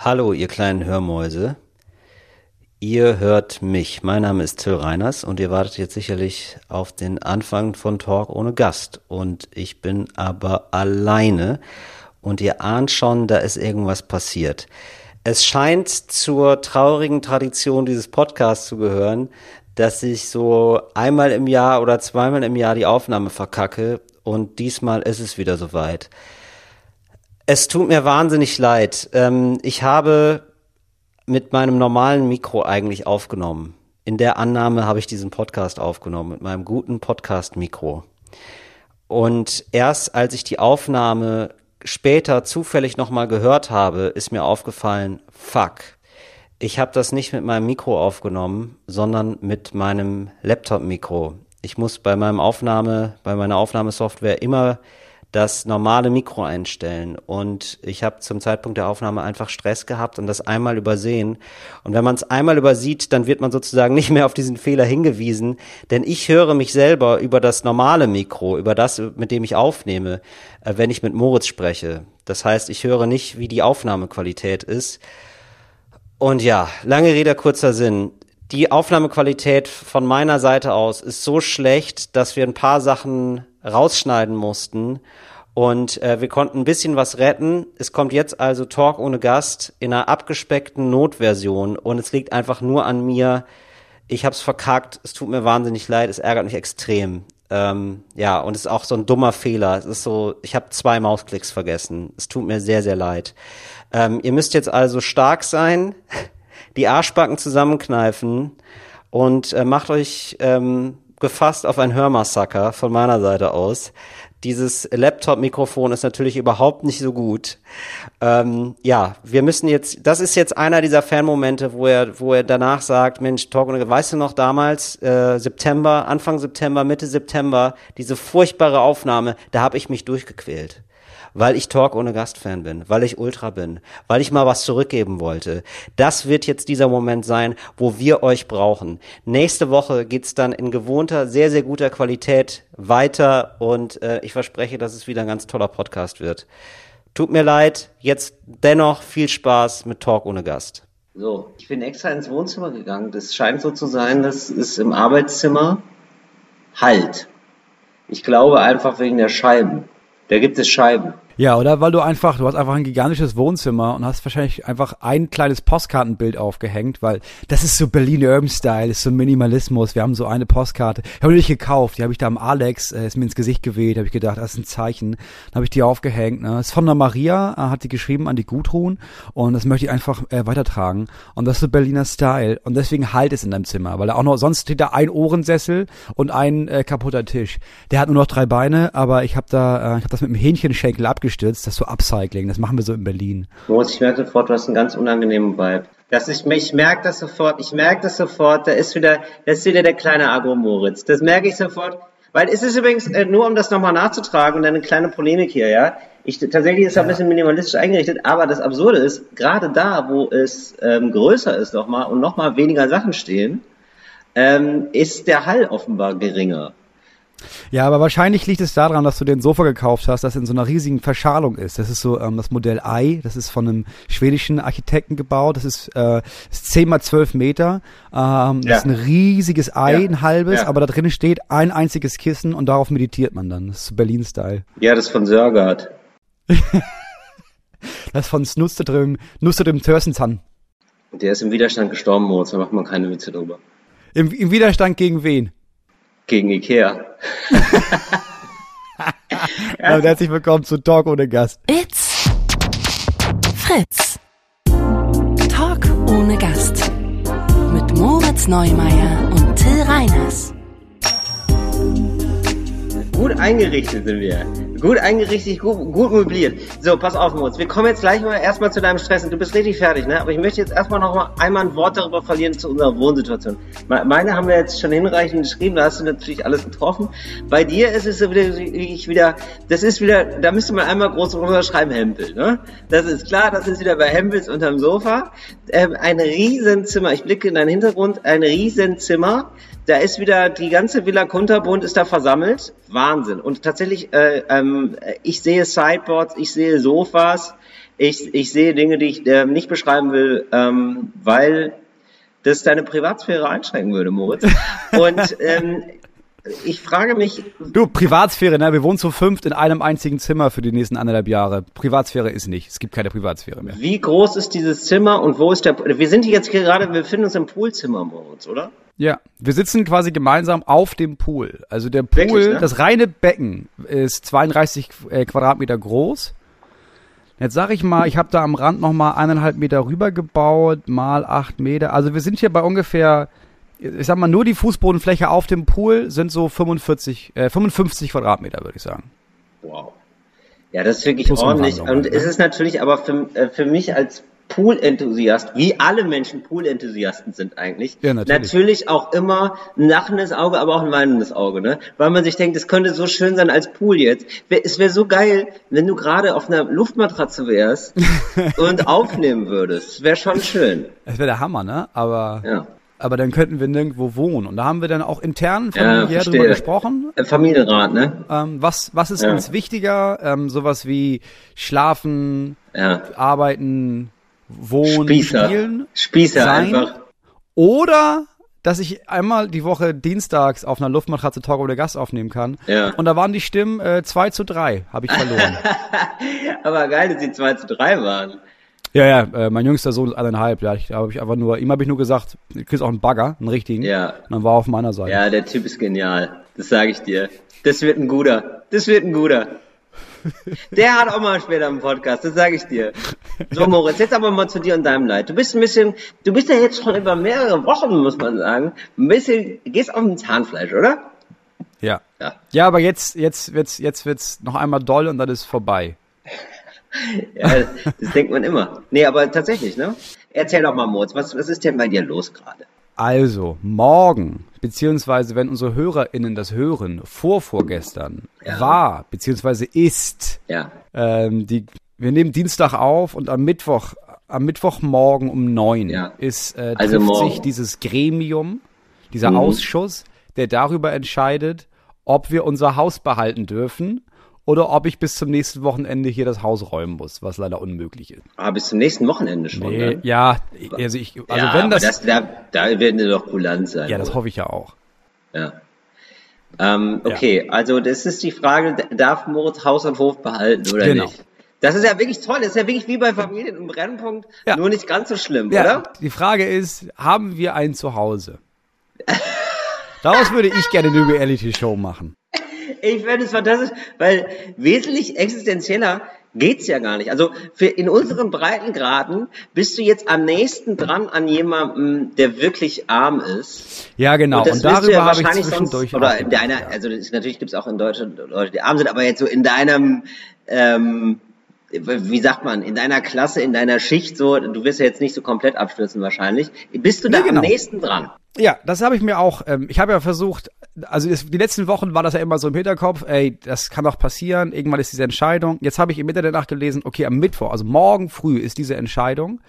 Hallo, ihr kleinen Hörmäuse. Ihr hört mich. Mein Name ist Till Reiners und ihr wartet jetzt sicherlich auf den Anfang von Talk ohne Gast. Und ich bin aber alleine und ihr ahnt schon, da ist irgendwas passiert. Es scheint zur traurigen Tradition dieses Podcasts zu gehören, dass ich so einmal im Jahr oder zweimal im Jahr die Aufnahme verkacke und diesmal ist es wieder soweit. Es tut mir wahnsinnig leid. Ähm, ich habe mit meinem normalen Mikro eigentlich aufgenommen. In der Annahme habe ich diesen Podcast aufgenommen, mit meinem guten Podcast-Mikro. Und erst als ich die Aufnahme später zufällig nochmal gehört habe, ist mir aufgefallen, fuck, ich habe das nicht mit meinem Mikro aufgenommen, sondern mit meinem Laptop-Mikro. Ich muss bei meinem Aufnahme, bei meiner Aufnahmesoftware immer das normale Mikro einstellen. Und ich habe zum Zeitpunkt der Aufnahme einfach Stress gehabt und das einmal übersehen. Und wenn man es einmal übersieht, dann wird man sozusagen nicht mehr auf diesen Fehler hingewiesen. Denn ich höre mich selber über das normale Mikro, über das, mit dem ich aufnehme, äh, wenn ich mit Moritz spreche. Das heißt, ich höre nicht, wie die Aufnahmequalität ist. Und ja, lange Rede, kurzer Sinn. Die Aufnahmequalität von meiner Seite aus ist so schlecht, dass wir ein paar Sachen rausschneiden mussten. Und äh, wir konnten ein bisschen was retten. Es kommt jetzt also Talk ohne Gast in einer abgespeckten Notversion. Und es liegt einfach nur an mir. Ich hab's verkackt. Es tut mir wahnsinnig leid. Es ärgert mich extrem. Ähm, ja, und es ist auch so ein dummer Fehler. Es ist so, ich habe zwei Mausklicks vergessen. Es tut mir sehr, sehr leid. Ähm, ihr müsst jetzt also stark sein, die Arschbacken zusammenkneifen und äh, macht euch ähm, gefasst auf ein Hörmassaker von meiner Seite aus. Dieses Laptop-Mikrofon ist natürlich überhaupt nicht so gut. Ähm, ja, wir müssen jetzt, das ist jetzt einer dieser Fanmomente, wo er, wo er danach sagt, Mensch, Talk, weißt du noch damals, äh, September, Anfang September, Mitte September, diese furchtbare Aufnahme, da habe ich mich durchgequält weil ich Talk ohne Gast-Fan bin, weil ich Ultra bin, weil ich mal was zurückgeben wollte. Das wird jetzt dieser Moment sein, wo wir euch brauchen. Nächste Woche geht's dann in gewohnter, sehr, sehr guter Qualität weiter und äh, ich verspreche, dass es wieder ein ganz toller Podcast wird. Tut mir leid, jetzt dennoch viel Spaß mit Talk ohne Gast. So, ich bin extra ins Wohnzimmer gegangen. Das scheint so zu sein, dass es im Arbeitszimmer halt. Ich glaube einfach wegen der Scheiben. Da gibt es Scheiben. Ja, oder weil du einfach, du hast einfach ein gigantisches Wohnzimmer und hast wahrscheinlich einfach ein kleines Postkartenbild aufgehängt, weil das ist so Berlin Urban Style, ist so Minimalismus. Wir haben so eine Postkarte, habe ich nicht gekauft, die habe ich da am Alex, äh, ist mir ins Gesicht geweht, habe ich gedacht, das ist ein Zeichen. Dann habe ich die aufgehängt. Ne? Ist von der Maria, äh, hat die geschrieben an die Gudrun und das möchte ich einfach äh, weitertragen. Und das ist so Berliner Style und deswegen halt es in deinem Zimmer, weil da auch noch sonst steht da ein Ohrensessel und ein äh, kaputter Tisch. Der hat nur noch drei Beine, aber ich habe da, äh, ich habe das mit dem Hähnchenschenkel abgeschlossen abgestürzt, das ist so Upcycling, das machen wir so in Berlin. Moritz, ich merke sofort, du hast einen ganz unangenehmen Vibe. Das ist, ich merke das sofort, ich merke das sofort, da ist wieder, das ist wieder der kleine Agro-Moritz. Das merke ich sofort. Weil es ist übrigens, äh, nur um das nochmal nachzutragen und eine kleine Polemik hier, ja. Ich, tatsächlich ist es ja. ein bisschen minimalistisch eingerichtet, aber das Absurde ist, gerade da, wo es ähm, größer ist nochmal und nochmal weniger Sachen stehen, ähm, ist der Hall offenbar geringer. Ja, aber wahrscheinlich liegt es daran, dass du den Sofa gekauft hast, das in so einer riesigen Verschalung ist. Das ist so ähm, das Modell I, das ist von einem schwedischen Architekten gebaut. Das ist, äh, ist 10 mal 12 Meter. Ähm, ja. Das ist ein riesiges Ei, ja. ein halbes, ja. aber da drinnen steht ein einziges Kissen und darauf meditiert man dann. Das ist Berlin-Style. Ja, das ist von Sörgard. das ist von Snusterdrim, Nusterdrim Törsenzan. Der ist im Widerstand gestorben, Moritz, da macht man keine Witze drüber. Im, Im Widerstand gegen wen? Gegen Ikea. ja. Und herzlich willkommen zu Talk ohne Gast. It's Fritz. Talk ohne Gast. Mit Moritz Neumeier und Till Reiners. Gut eingerichtet sind wir. Gut eingerichtet, gut, gut möbliert. So, pass auf, Moritz. Wir kommen jetzt gleich mal erstmal zu deinem Stress. Und du bist richtig fertig, ne? Aber ich möchte jetzt erstmal noch mal einmal ein Wort darüber verlieren zu unserer Wohnsituation. Meine haben wir jetzt schon hinreichend geschrieben. Da hast du natürlich alles getroffen. Bei dir ist es so wieder, ich wieder, das ist wieder, da müsste man einmal groß drüber schreiben, Hempel, ne? Das ist klar, das ist wieder bei Hempels unterm Sofa. Ähm, ein Riesenzimmer. Ich blicke in deinen Hintergrund. Ein Riesenzimmer da ist wieder die ganze Villa Kunterbund ist da versammelt. Wahnsinn. Und tatsächlich, äh, ähm, ich sehe Sideboards, ich sehe Sofas. Ich, ich sehe Dinge, die ich äh, nicht beschreiben will, ähm, weil das deine Privatsphäre einschränken würde, Moritz. Und ähm, ich frage mich. Du, Privatsphäre, ne? Wir wohnen zu fünft in einem einzigen Zimmer für die nächsten anderthalb Jahre. Privatsphäre ist nicht. Es gibt keine Privatsphäre mehr. Wie groß ist dieses Zimmer und wo ist der. Wir sind hier jetzt gerade, wir befinden uns im Poolzimmer, Moritz, oder? Ja, wir sitzen quasi gemeinsam auf dem Pool. Also der Pool, Wirklich, ne? das reine Becken ist 32 äh, Quadratmeter groß. Jetzt sag ich mal, ich habe da am Rand noch mal eineinhalb Meter rüber gebaut, mal acht Meter. Also wir sind hier bei ungefähr, ich sag mal, nur die Fußbodenfläche auf dem Pool sind so 45, äh, 55 Quadratmeter, würde ich sagen. Wow. Ja, das ist wirklich Plus ordentlich. Und ne? es ist natürlich aber für, äh, für mich als Pool-Enthusiast, wie alle Menschen Pool-Enthusiasten sind eigentlich, Ja, natürlich. auch immer ein lachendes Auge, aber auch ein weinendes Auge, ne? Weil man sich denkt, es könnte so schön sein als Pool jetzt. Es wäre so geil, wenn du gerade auf einer Luftmatratze wärst und aufnehmen würdest. Wäre schon schön. Das wäre der Hammer, ne? Aber, Ja. Aber dann könnten wir nirgendwo wohnen. Und da haben wir dann auch intern Ja, familiär verstehe. drüber gesprochen. Äh, Familienrat, ne? Ähm, was, was ist Ja. uns wichtiger? Ähm, sowas wie schlafen, Ja. arbeiten, wohnen, Spießer. spielen. Spießer sein. einfach. Oder dass ich einmal die Woche dienstags auf einer Luftmatratze Talk oder Gast aufnehmen kann. Ja. Und da waren die Stimmen äh, 2 zu 3, habe ich verloren. Aber geil, dass sie 2 zu 3 waren. Ja, ja, äh, mein jüngster Sohn ist eineinhalb. Ja, ich, da hab ich einfach nur, ihm habe ich nur gesagt, du kriegst auch einen Bagger, einen richtigen. Ja. Und dann war er auf meiner Seite. Ja, der Typ ist genial. Das sage ich dir. Das wird ein guter. Das wird ein guter. Der hat auch mal später einen Podcast, das sage ich dir. So, Moritz, jetzt aber mal zu dir und deinem Leid. Du bist ein bisschen, du bist ja jetzt schon über mehrere Wochen, muss man sagen, ein bisschen, gehst auf ein Zahnfleisch, oder? Ja. Ja. Ja, aber jetzt, jetzt wird's, jetzt wird's noch einmal doll und dann ist vorbei. Ja, das denkt man immer. Nee, aber tatsächlich, ne? Erzähl doch mal, Moritz, was, was ist denn bei dir los gerade? Also, morgen, beziehungsweise wenn unsere HörerInnen das hören, vorvorgestern, Ja. war, beziehungsweise ist, Ja. ähm, die, wir nehmen Dienstag auf und am Mittwoch, am Mittwochmorgen um neun Ja. ist, äh, Also trifft morgen. sich dieses Gremium, dieser Mhm. Ausschuss, der darüber entscheidet, ob wir unser Haus behalten dürfen oder ob ich bis zum nächsten Wochenende hier das Haus räumen muss, was leider unmöglich ist. Ah, bis zum nächsten Wochenende schon, Nee, ne? ja, also ich, also ja, wenn das, das da, da werden wir doch kulant sein. ja, das oder? hoffe ich ja auch. Ja. Ähm, okay, also das ist die Frage, darf Moritz Haus und Hof behalten oder Genau. nicht? Das ist ja wirklich toll, das ist ja wirklich wie bei Familien im Brennpunkt, Ja. nur nicht ganz so schlimm, Ja, oder? die Frage ist, haben wir ein Zuhause? Daraus würde ich gerne eine Reality-Show machen. Ich fände es fantastisch, weil wesentlich existenzieller geht's ja gar nicht. Also für in unseren Breitengraden bist du jetzt am nächsten dran an jemandem, der wirklich arm ist. Ja, genau. Und, du darüber ja habe ich wahrscheinlich zwischendurch sonst, oder in deiner, ja. also natürlich gibt's auch in Deutschland Leute, die arm sind, aber jetzt so in deinem, ähm, wie sagt man, in deiner Klasse, in deiner Schicht, so, du wirst ja jetzt nicht so komplett abstürzen wahrscheinlich. Bist du da Nee, genau. am nächsten dran? Ja, das habe ich mir auch, ähm, ich habe ja versucht, also es, die letzten Wochen war das ja immer so im Hinterkopf, ey, das kann doch passieren, irgendwann ist diese Entscheidung. Jetzt habe ich im Mitte der Nacht gelesen, okay, am Mittwoch, also morgen früh ist diese Entscheidung.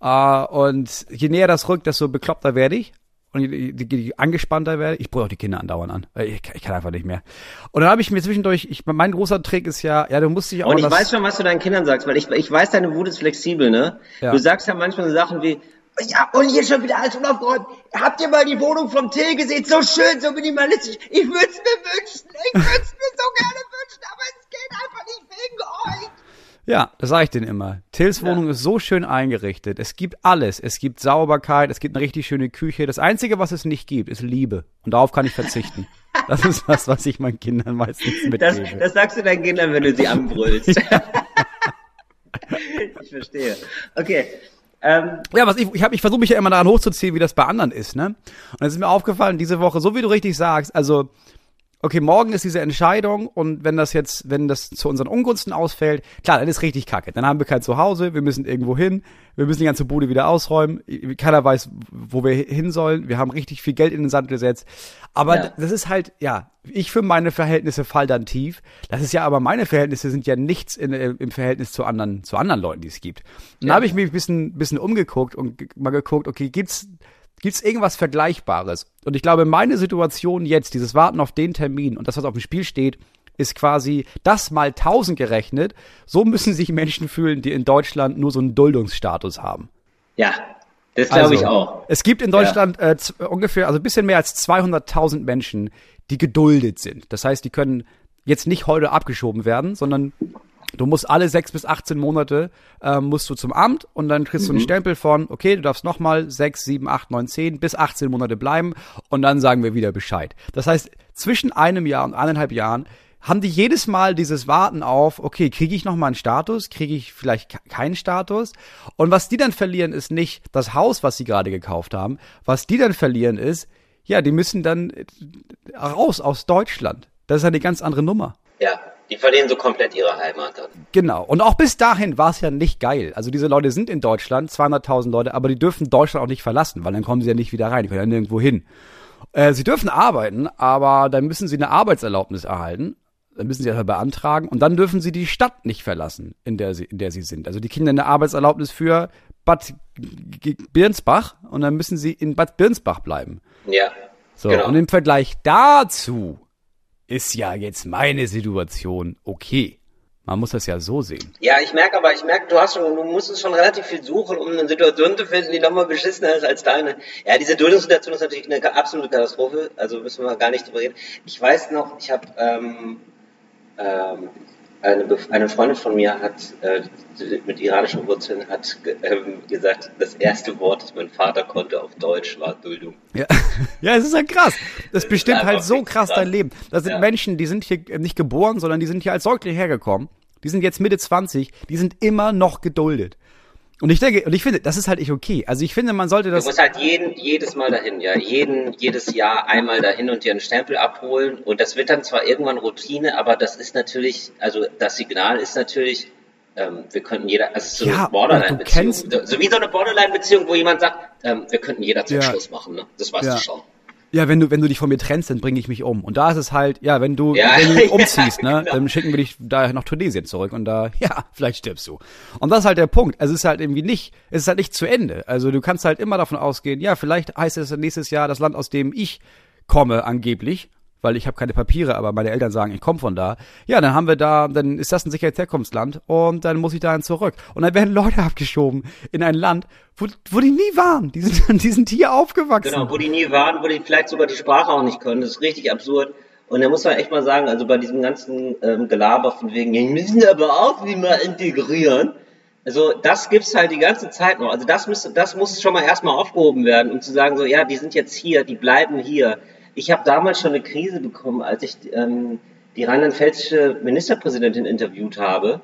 Äh, und je näher das rückt, desto bekloppter werde ich. Und je, je, je angespannter werde ich, brülle auch die Kinder andauernd an. Ich, ich kann einfach nicht mehr. Und dann habe ich mir zwischendurch, ich, mein großer Trick ist ja, ja, du musst dich auch Und ich das, weiß schon, was du deinen Kindern sagst, weil ich, ich weiß, deine Wut ist flexibel, ne? Ja. Du sagst ja manchmal so Sachen wie, ja, und hier schon wieder alles unaufgeräumt. Habt ihr mal die Wohnung vom Till gesehen? So schön, so minimalistisch. Ich würde es mir wünschen. Ich würde es mir so gerne wünschen, aber es geht einfach nicht wegen euch. Ja, das sage ich denen immer. Tills Wohnung ist so schön eingerichtet. Es gibt alles. Es gibt Sauberkeit, es gibt eine richtig schöne Küche. Das Einzige, was es nicht gibt, ist Liebe. Und darauf kann ich verzichten. Das ist was, was ich meinen Kindern meistens Das, mitgebe. das sagst du deinen Kindern, wenn du sie anbrüllst. ich verstehe. Okay. Ähm, Ja, was ich, ich, hab- ich versuche mich ja immer daran hochzuziehen, wie das bei anderen ist, ne? Und es ist mir aufgefallen, diese Woche, so wie du richtig sagst, also, okay, morgen ist diese Entscheidung und wenn das jetzt, wenn das zu unseren Ungunsten ausfällt, klar, dann ist richtig kacke. Dann haben wir kein Zuhause, wir müssen irgendwo hin, wir müssen die ganze Bude wieder ausräumen, keiner weiß, wo wir hin sollen, wir haben richtig viel Geld in den Sand gesetzt. Aber Ja. das ist halt, ja, ich für meine Verhältnisse fall dann tief. Das ist ja aber meine Verhältnisse sind ja nichts in, äh, im Verhältnis zu anderen, zu anderen Leuten, die es gibt. Und da habe ich mich ein bisschen, bisschen umgeguckt und mal geguckt, okay, gibt's Gibt's irgendwas Vergleichbares? Und ich glaube, meine Situation jetzt, dieses Warten auf den Termin und das, was auf dem Spiel steht, ist quasi das mal 1000 gerechnet. So müssen sich Menschen fühlen, die in Deutschland nur so einen Duldungsstatus haben. Ja, das glaube Also, ich auch. Es gibt in Deutschland äh, z- ungefähr, also ein bisschen mehr als 200.000 Menschen, die geduldet sind. Das heißt, die können jetzt nicht heute abgeschoben werden, sondern du musst alle sechs bis 18 Monate ähm, musst du zum Amt und dann kriegst du einen Stempel von, okay, du darfst nochmal sechs, sieben, acht, neun, zehn bis 18 Monate bleiben und dann sagen wir wieder Bescheid. Das heißt, zwischen einem Jahr und eineinhalb Jahren haben die jedes Mal dieses Warten auf, okay, kriege ich noch mal einen Status, kriege ich vielleicht ke- keinen Status? Und was die dann verlieren, ist nicht das Haus, was sie gerade gekauft haben. Was die dann verlieren ist, ja, die müssen dann äh, raus aus Deutschland. Das ist eine ganz andere Nummer. Ja, die verlieren so komplett ihre Heimat dann. Genau. Und auch bis dahin war es ja nicht geil. Also diese Leute sind in Deutschland, 200.000 Leute, aber die dürfen Deutschland auch nicht verlassen, weil dann kommen sie ja nicht wieder rein, die können ja nirgendwo hin. Äh, sie dürfen arbeiten, aber dann müssen sie eine Arbeitserlaubnis erhalten. Dann müssen sie aber beantragen und dann dürfen sie die Stadt nicht verlassen, in der sie, in der sie sind. Also die Kinder eine Arbeitserlaubnis für Bad Birnsbach und dann müssen sie in Bad Birnsbach bleiben. Ja. So, Genau. und im Vergleich dazu ist ja jetzt meine Situation okay. Man muss das ja so sehen. Ja, ich merke aber, ich merke, du hast schon, du musstest schon relativ viel suchen, um eine Situation zu finden, die nochmal beschissener ist als deine. Ja, diese Duldungssituation ist natürlich eine absolute Katastrophe, also müssen wir gar nicht drüber reden. Ich weiß noch, ich habe ähm, ähm, eine, eine Freundin von mir hat äh, mit iranischen Wurzeln hat ähm, gesagt, das erste Wort, das mein Vater konnte auf Deutsch, war Duldung. Ja, ja es ist ja krass. Das bestimmt halt so krass krass. dein Leben. Das sind Ja. Menschen, die sind hier nicht geboren, sondern die sind hier als Säugling hergekommen. Die sind jetzt Mitte 20, die sind immer noch geduldet. Und ich denke, und ich finde, das ist halt nicht okay. Also ich finde, man sollte Du das. musst halt jeden, jedes Mal dahin, ja, jeden, jedes Jahr einmal dahin und dir einen Stempel abholen. Und das wird dann zwar irgendwann Routine, aber das ist natürlich, also das Signal ist natürlich, ähm, wir könnten jeder, also so Ja, eine du Borderline-Beziehung, kennst- so wie so eine Borderline-Beziehung, wo jemand sagt, ähm, wir könnten jederzeit Ja. Schluss machen, ne? Das weißt Ja. du schon. Ja, wenn du, wenn du dich von mir trennst, dann bringe ich mich um. Und da ist es halt, ja, wenn du, Ja, wenn du dich ja, umziehst, ne, genau. dann schicken wir dich da nach Tunesien zurück und da, ja, vielleicht stirbst du. Und das ist halt der Punkt. Es ist halt irgendwie nicht, es ist halt nicht zu Ende. Also du kannst halt immer davon ausgehen, ja, vielleicht heißt es nächstes Jahr das Land, aus dem ich komme, angeblich, weil ich habe keine Papiere, aber meine Eltern sagen, ich komme von da. Ja, dann haben wir da, dann ist das ein sicheres Herkunftsland und dann muss ich dahin zurück. Und dann werden Leute abgeschoben in ein Land, wo, wo die nie waren. Die sind, die sind hier aufgewachsen. Genau, wo die nie waren, wo die vielleicht sogar die Sprache auch nicht können. Das ist richtig absurd. Und da muss man echt mal sagen, also bei diesem ganzen ähm, Gelaber von wegen, wir müssen aber auch wie mal integrieren. Also das gibt's halt die ganze Zeit noch. Also das muss, das muss schon mal erstmal aufgehoben werden, um zu sagen, so ja, die sind jetzt hier, die bleiben hier. Ich habe damals schon eine Krise bekommen, als ich ähm, die rheinland-pfälzische Ministerpräsidentin interviewt habe.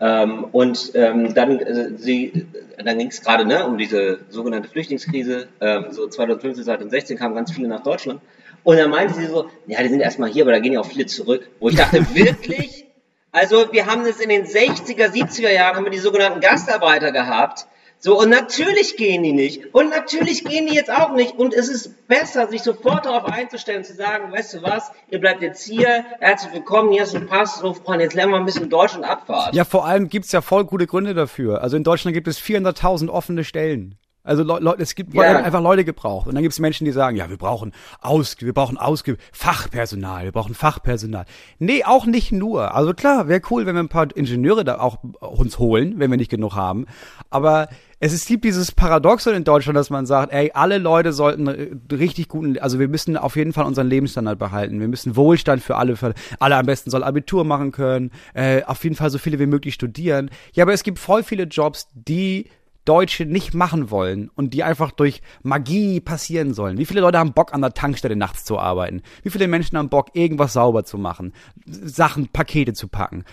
Ähm, und ähm, dann, äh, sie, dann ging es gerade ne, um diese sogenannte Flüchtlingskrise. Ähm, so 2015, 2016 kamen ganz viele nach Deutschland. Und dann meinte sie so, ja, die sind erstmal hier, aber da gehen ja auch viele zurück. Wo ich dachte, wirklich? Also wir haben das in den 60er, 70er Jahren, haben wir die sogenannten Gastarbeiter gehabt. So, und natürlich gehen die nicht. Und natürlich gehen die jetzt auch nicht. Und es ist besser, sich sofort darauf einzustellen, zu sagen, weißt du was, ihr bleibt jetzt hier, herzlich willkommen, hier ist ein Pass, so Freunde, jetzt lernen wir ein bisschen Deutsch und Abfahrt. Ja, vor allem gibt's ja voll gute Gründe dafür. Also in Deutschland gibt es 400.000 offene Stellen. Also Le Leute, es gibt werden einfach Leute gebraucht. Und dann gibt's Menschen, die sagen, ja, wir brauchen aus, wir brauchen ausge Fachpersonal, wir brauchen Fachpersonal. Nee, auch nicht nur. Also klar, wäre cool, wenn wir ein paar Ingenieure da auch uns holen, wenn wir nicht genug haben. Aber es ist, gibt dieses Paradoxon in Deutschland, dass man sagt, ey, alle Leute sollten äh, richtig guten, also wir müssen auf jeden Fall unseren Lebensstandard behalten. Wir müssen Wohlstand für alle, für alle am besten soll Abitur machen können, äh, auf jeden Fall so viele wie möglich studieren. Ja, aber es gibt voll viele Jobs, die Deutsche nicht machen wollen und die einfach durch Magie passieren sollen. Wie viele Leute haben Bock an der Tankstelle nachts zu arbeiten? Wie viele Menschen haben Bock irgendwas sauber zu machen, Sachen, Pakete zu packen,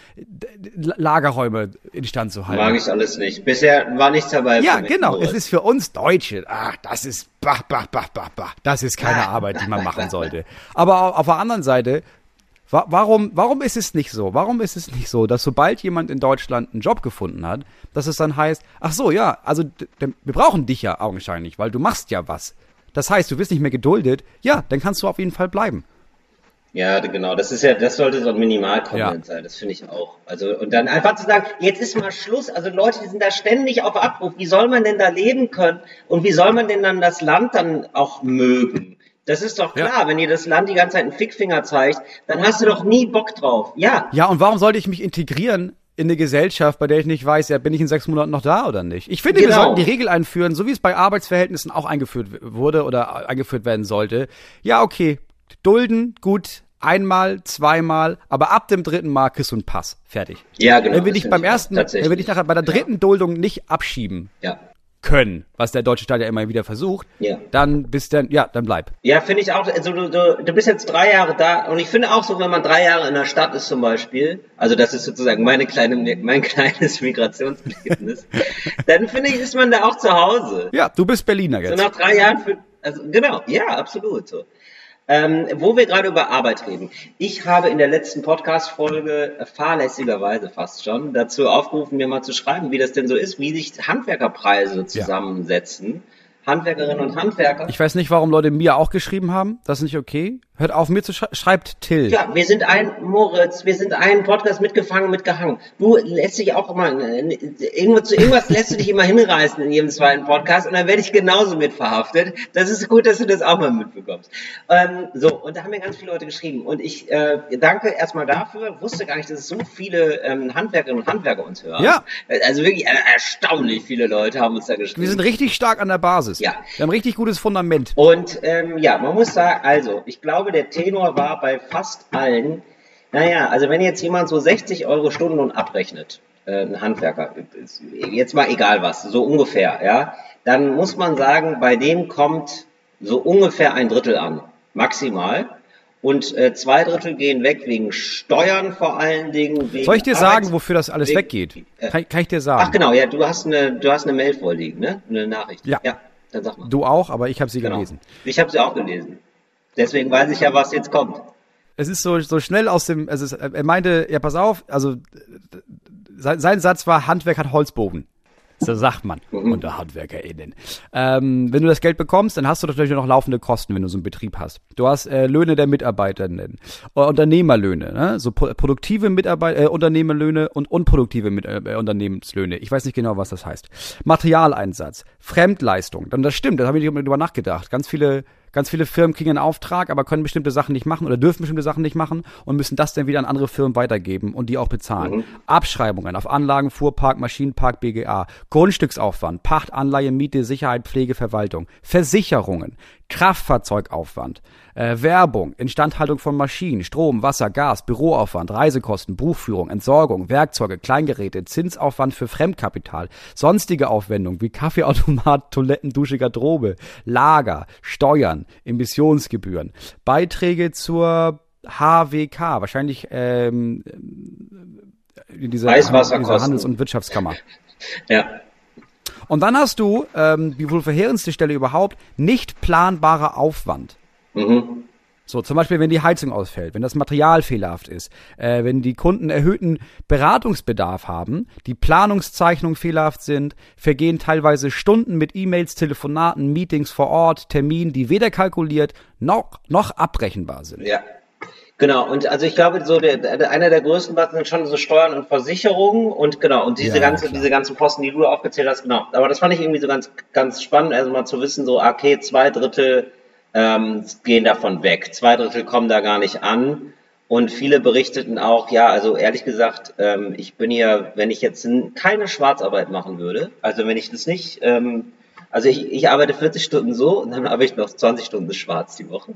Lagerräume instand zu halten? Mag ich alles nicht. Bisher war nichts dabei. Ja, genau. Moritz. Es ist für uns Deutsche. Ach, das ist bah, bah, bah, bah, bah. Das ist keine Arbeit, die man machen sollte. Aber au- auf der anderen Seite, wa warum, warum ist es nicht so? Warum ist es nicht so, dass sobald jemand in Deutschland einen Job gefunden hat, dass es dann heißt, ach so, ja, also wir brauchen dich ja augenscheinlich, weil du machst ja was. Das heißt, du wirst nicht mehr geduldet. Ja, dann kannst du auf jeden Fall bleiben. Ja, genau. Das ist ja, das sollte so ein Minimalkontent sein. Das finde ich auch. Also, und dann einfach zu sagen, jetzt ist mal Schluss. Also Leute, die sind da ständig auf Abruf. Wie soll man denn da leben können? Und wie soll man denn dann das Land dann auch mögen? Das ist doch klar, ja. wenn dir das Land die ganze Zeit einen Fickfinger zeigt, dann hast du doch nie Bock drauf. Ja. Ja, und warum sollte ich mich integrieren in eine Gesellschaft, bei der ich nicht weiß, ja, bin ich in sechs Monaten noch da oder nicht? Ich finde, genau. wir sollten die Regel einführen, so wie es bei Arbeitsverhältnissen auch eingeführt wurde oder eingeführt werden sollte. Ja, okay, dulden, gut, einmal, zweimal, aber ab dem dritten Mal kriegst du einen Pass. Fertig. Ja, genau. Wenn wir dich beim ersten, wenn wir dich nachher bei der dritten ja. Duldung nicht abschieben, ja können, was der deutsche Staat ja immer wieder versucht, ja. dann bist dann, ja, dann bleib. Ja, finde ich auch. Also du, du, du bist jetzt drei Jahre da und ich finde auch so, wenn man drei Jahre in der Stadt ist zum Beispiel, also das ist sozusagen meine kleine, mein kleines Migrationserlebnis, dann finde ich, ist man da auch zu Hause. Ja, du bist Berliner jetzt. So nach drei Jahren, für, also genau, ja, absolut so. Ähm, wo wir gerade über Arbeit reden. Ich habe in der letzten Podcast-Folge fahrlässigerweise fast schon dazu aufgerufen, mir mal zu schreiben, wie das denn so ist, wie sich Handwerkerpreise zusammensetzen. Ja. Handwerkerinnen und Handwerker. Ich weiß nicht, warum Leute mir auch geschrieben haben. Das ist nicht okay. Hört auf, mir zu sch schreibt Till. Ja, wir sind ein, Moritz, wir sind ein Podcast mitgefangen, mitgehangen. Du lässt dich auch immer, irgendwas, irgendwas lässt du dich immer hinreißen in jedem zweiten Podcast und dann werde ich genauso mit verhaftet. Das ist gut, dass du das auch mal mitbekommst. Ähm, so, und da haben mir ganz viele Leute geschrieben und ich äh, danke erstmal dafür. Wusste gar nicht, dass es so viele ähm, Handwerkerinnen und Handwerker uns hören. Ja. Also wirklich äh, erstaunlich viele Leute haben uns da geschrieben. Wir sind richtig stark an der Basis. Ja. Wir haben richtig gutes Fundament. Und ähm, ja, man muss sagen, also, ich glaube, der Tenor war bei fast allen, naja, also wenn jetzt jemand so 60 Euro Stundenlohn abrechnet, äh, ein Handwerker, jetzt mal egal was, so ungefähr, ja, dann muss man sagen, bei dem kommt so ungefähr ein Drittel an, maximal. Und äh, zwei Drittel gehen weg wegen Steuern vor allen Dingen. Soll ich dir Arbeits sagen, wofür das alles wegen, weggeht? Kann, kann, ich dir sagen? Ach genau, ja, du hast eine, du hast eine Mail vorliegen, ne? Eine Nachricht. Ja. ja dann sag mal. Du auch, aber ich habe sie genau. gelesen. Ich habe sie auch gelesen. Deswegen weiß ich ja, was jetzt kommt. Es ist so, so schnell aus dem, also er meinte, ja, pass auf, also sein, sein Satz war, Handwerk hat Holzbogen. So sagt man unter HandwerkerInnen. Ähm, wenn du das Geld bekommst, dann hast du natürlich noch laufende Kosten, wenn du so einen Betrieb hast. Du hast äh, Löhne der Mitarbeiterinnen, äh, Unternehmerlöhne, ne? so produktive Mitarbeit äh, Unternehmerlöhne und unproduktive Mit äh, Unternehmenslöhne. Ich weiß nicht genau, was das heißt. Materialeinsatz, Fremdleistung. Dann das stimmt, da habe ich nicht drüber nachgedacht. Ganz viele Ganz viele Firmen kriegen einen Auftrag, aber können bestimmte Sachen nicht machen oder dürfen bestimmte Sachen nicht machen und müssen das dann wieder an andere Firmen weitergeben und die auch bezahlen. Mhm. Abschreibungen auf Anlagen, Fuhrpark, Maschinenpark, BGA, Grundstücksaufwand, Pacht, Anleihe, Miete, Sicherheit, Pflege, Verwaltung, Versicherungen, Kraftfahrzeugaufwand, äh, Werbung, Instandhaltung von Maschinen, Strom, Wasser, Gas, Büroaufwand, Reisekosten, Buchführung, Entsorgung, Werkzeuge, Kleingeräte, Zinsaufwand für Fremdkapital, sonstige Aufwendungen wie Kaffeeautomat, Toiletten, Dusche, Garderobe, Lager, Steuern, Emissionsgebühren, Beiträge zur HWK, wahrscheinlich ähm, in dieser, dieser Handels- und Wirtschaftskammer. ja. Und dann hast du, ähm, die wohl verheerendste Stelle überhaupt, nicht planbarer Aufwand. Mhm. So, zum Beispiel, wenn die Heizung ausfällt, wenn das Material fehlerhaft ist, äh, wenn die Kunden erhöhten Beratungsbedarf haben, die Planungszeichnungen fehlerhaft sind, vergehen teilweise Stunden mit E-Mails, Telefonaten, Meetings vor Ort, Terminen, die weder kalkuliert noch, noch abrechenbar sind. Ja. Genau, und also ich glaube, so der, der, einer der größten Batzen sind schon so Steuern und Versicherungen und genau, und diese ja, ganze, diese ganzen Posten, die du aufgezählt hast, genau. Aber das fand ich irgendwie so ganz, ganz spannend, also mal zu wissen, so, okay, zwei Drittel ähm, gehen davon weg, zwei Drittel kommen da gar nicht an. Und viele berichteten auch, ja, also ehrlich gesagt, ähm, ich bin hier, wenn ich jetzt keine Schwarzarbeit machen würde, also wenn ich das nicht, ähm, also ich, ich arbeite 40 Stunden so und dann habe ich noch 20 Stunden schwarz die Woche.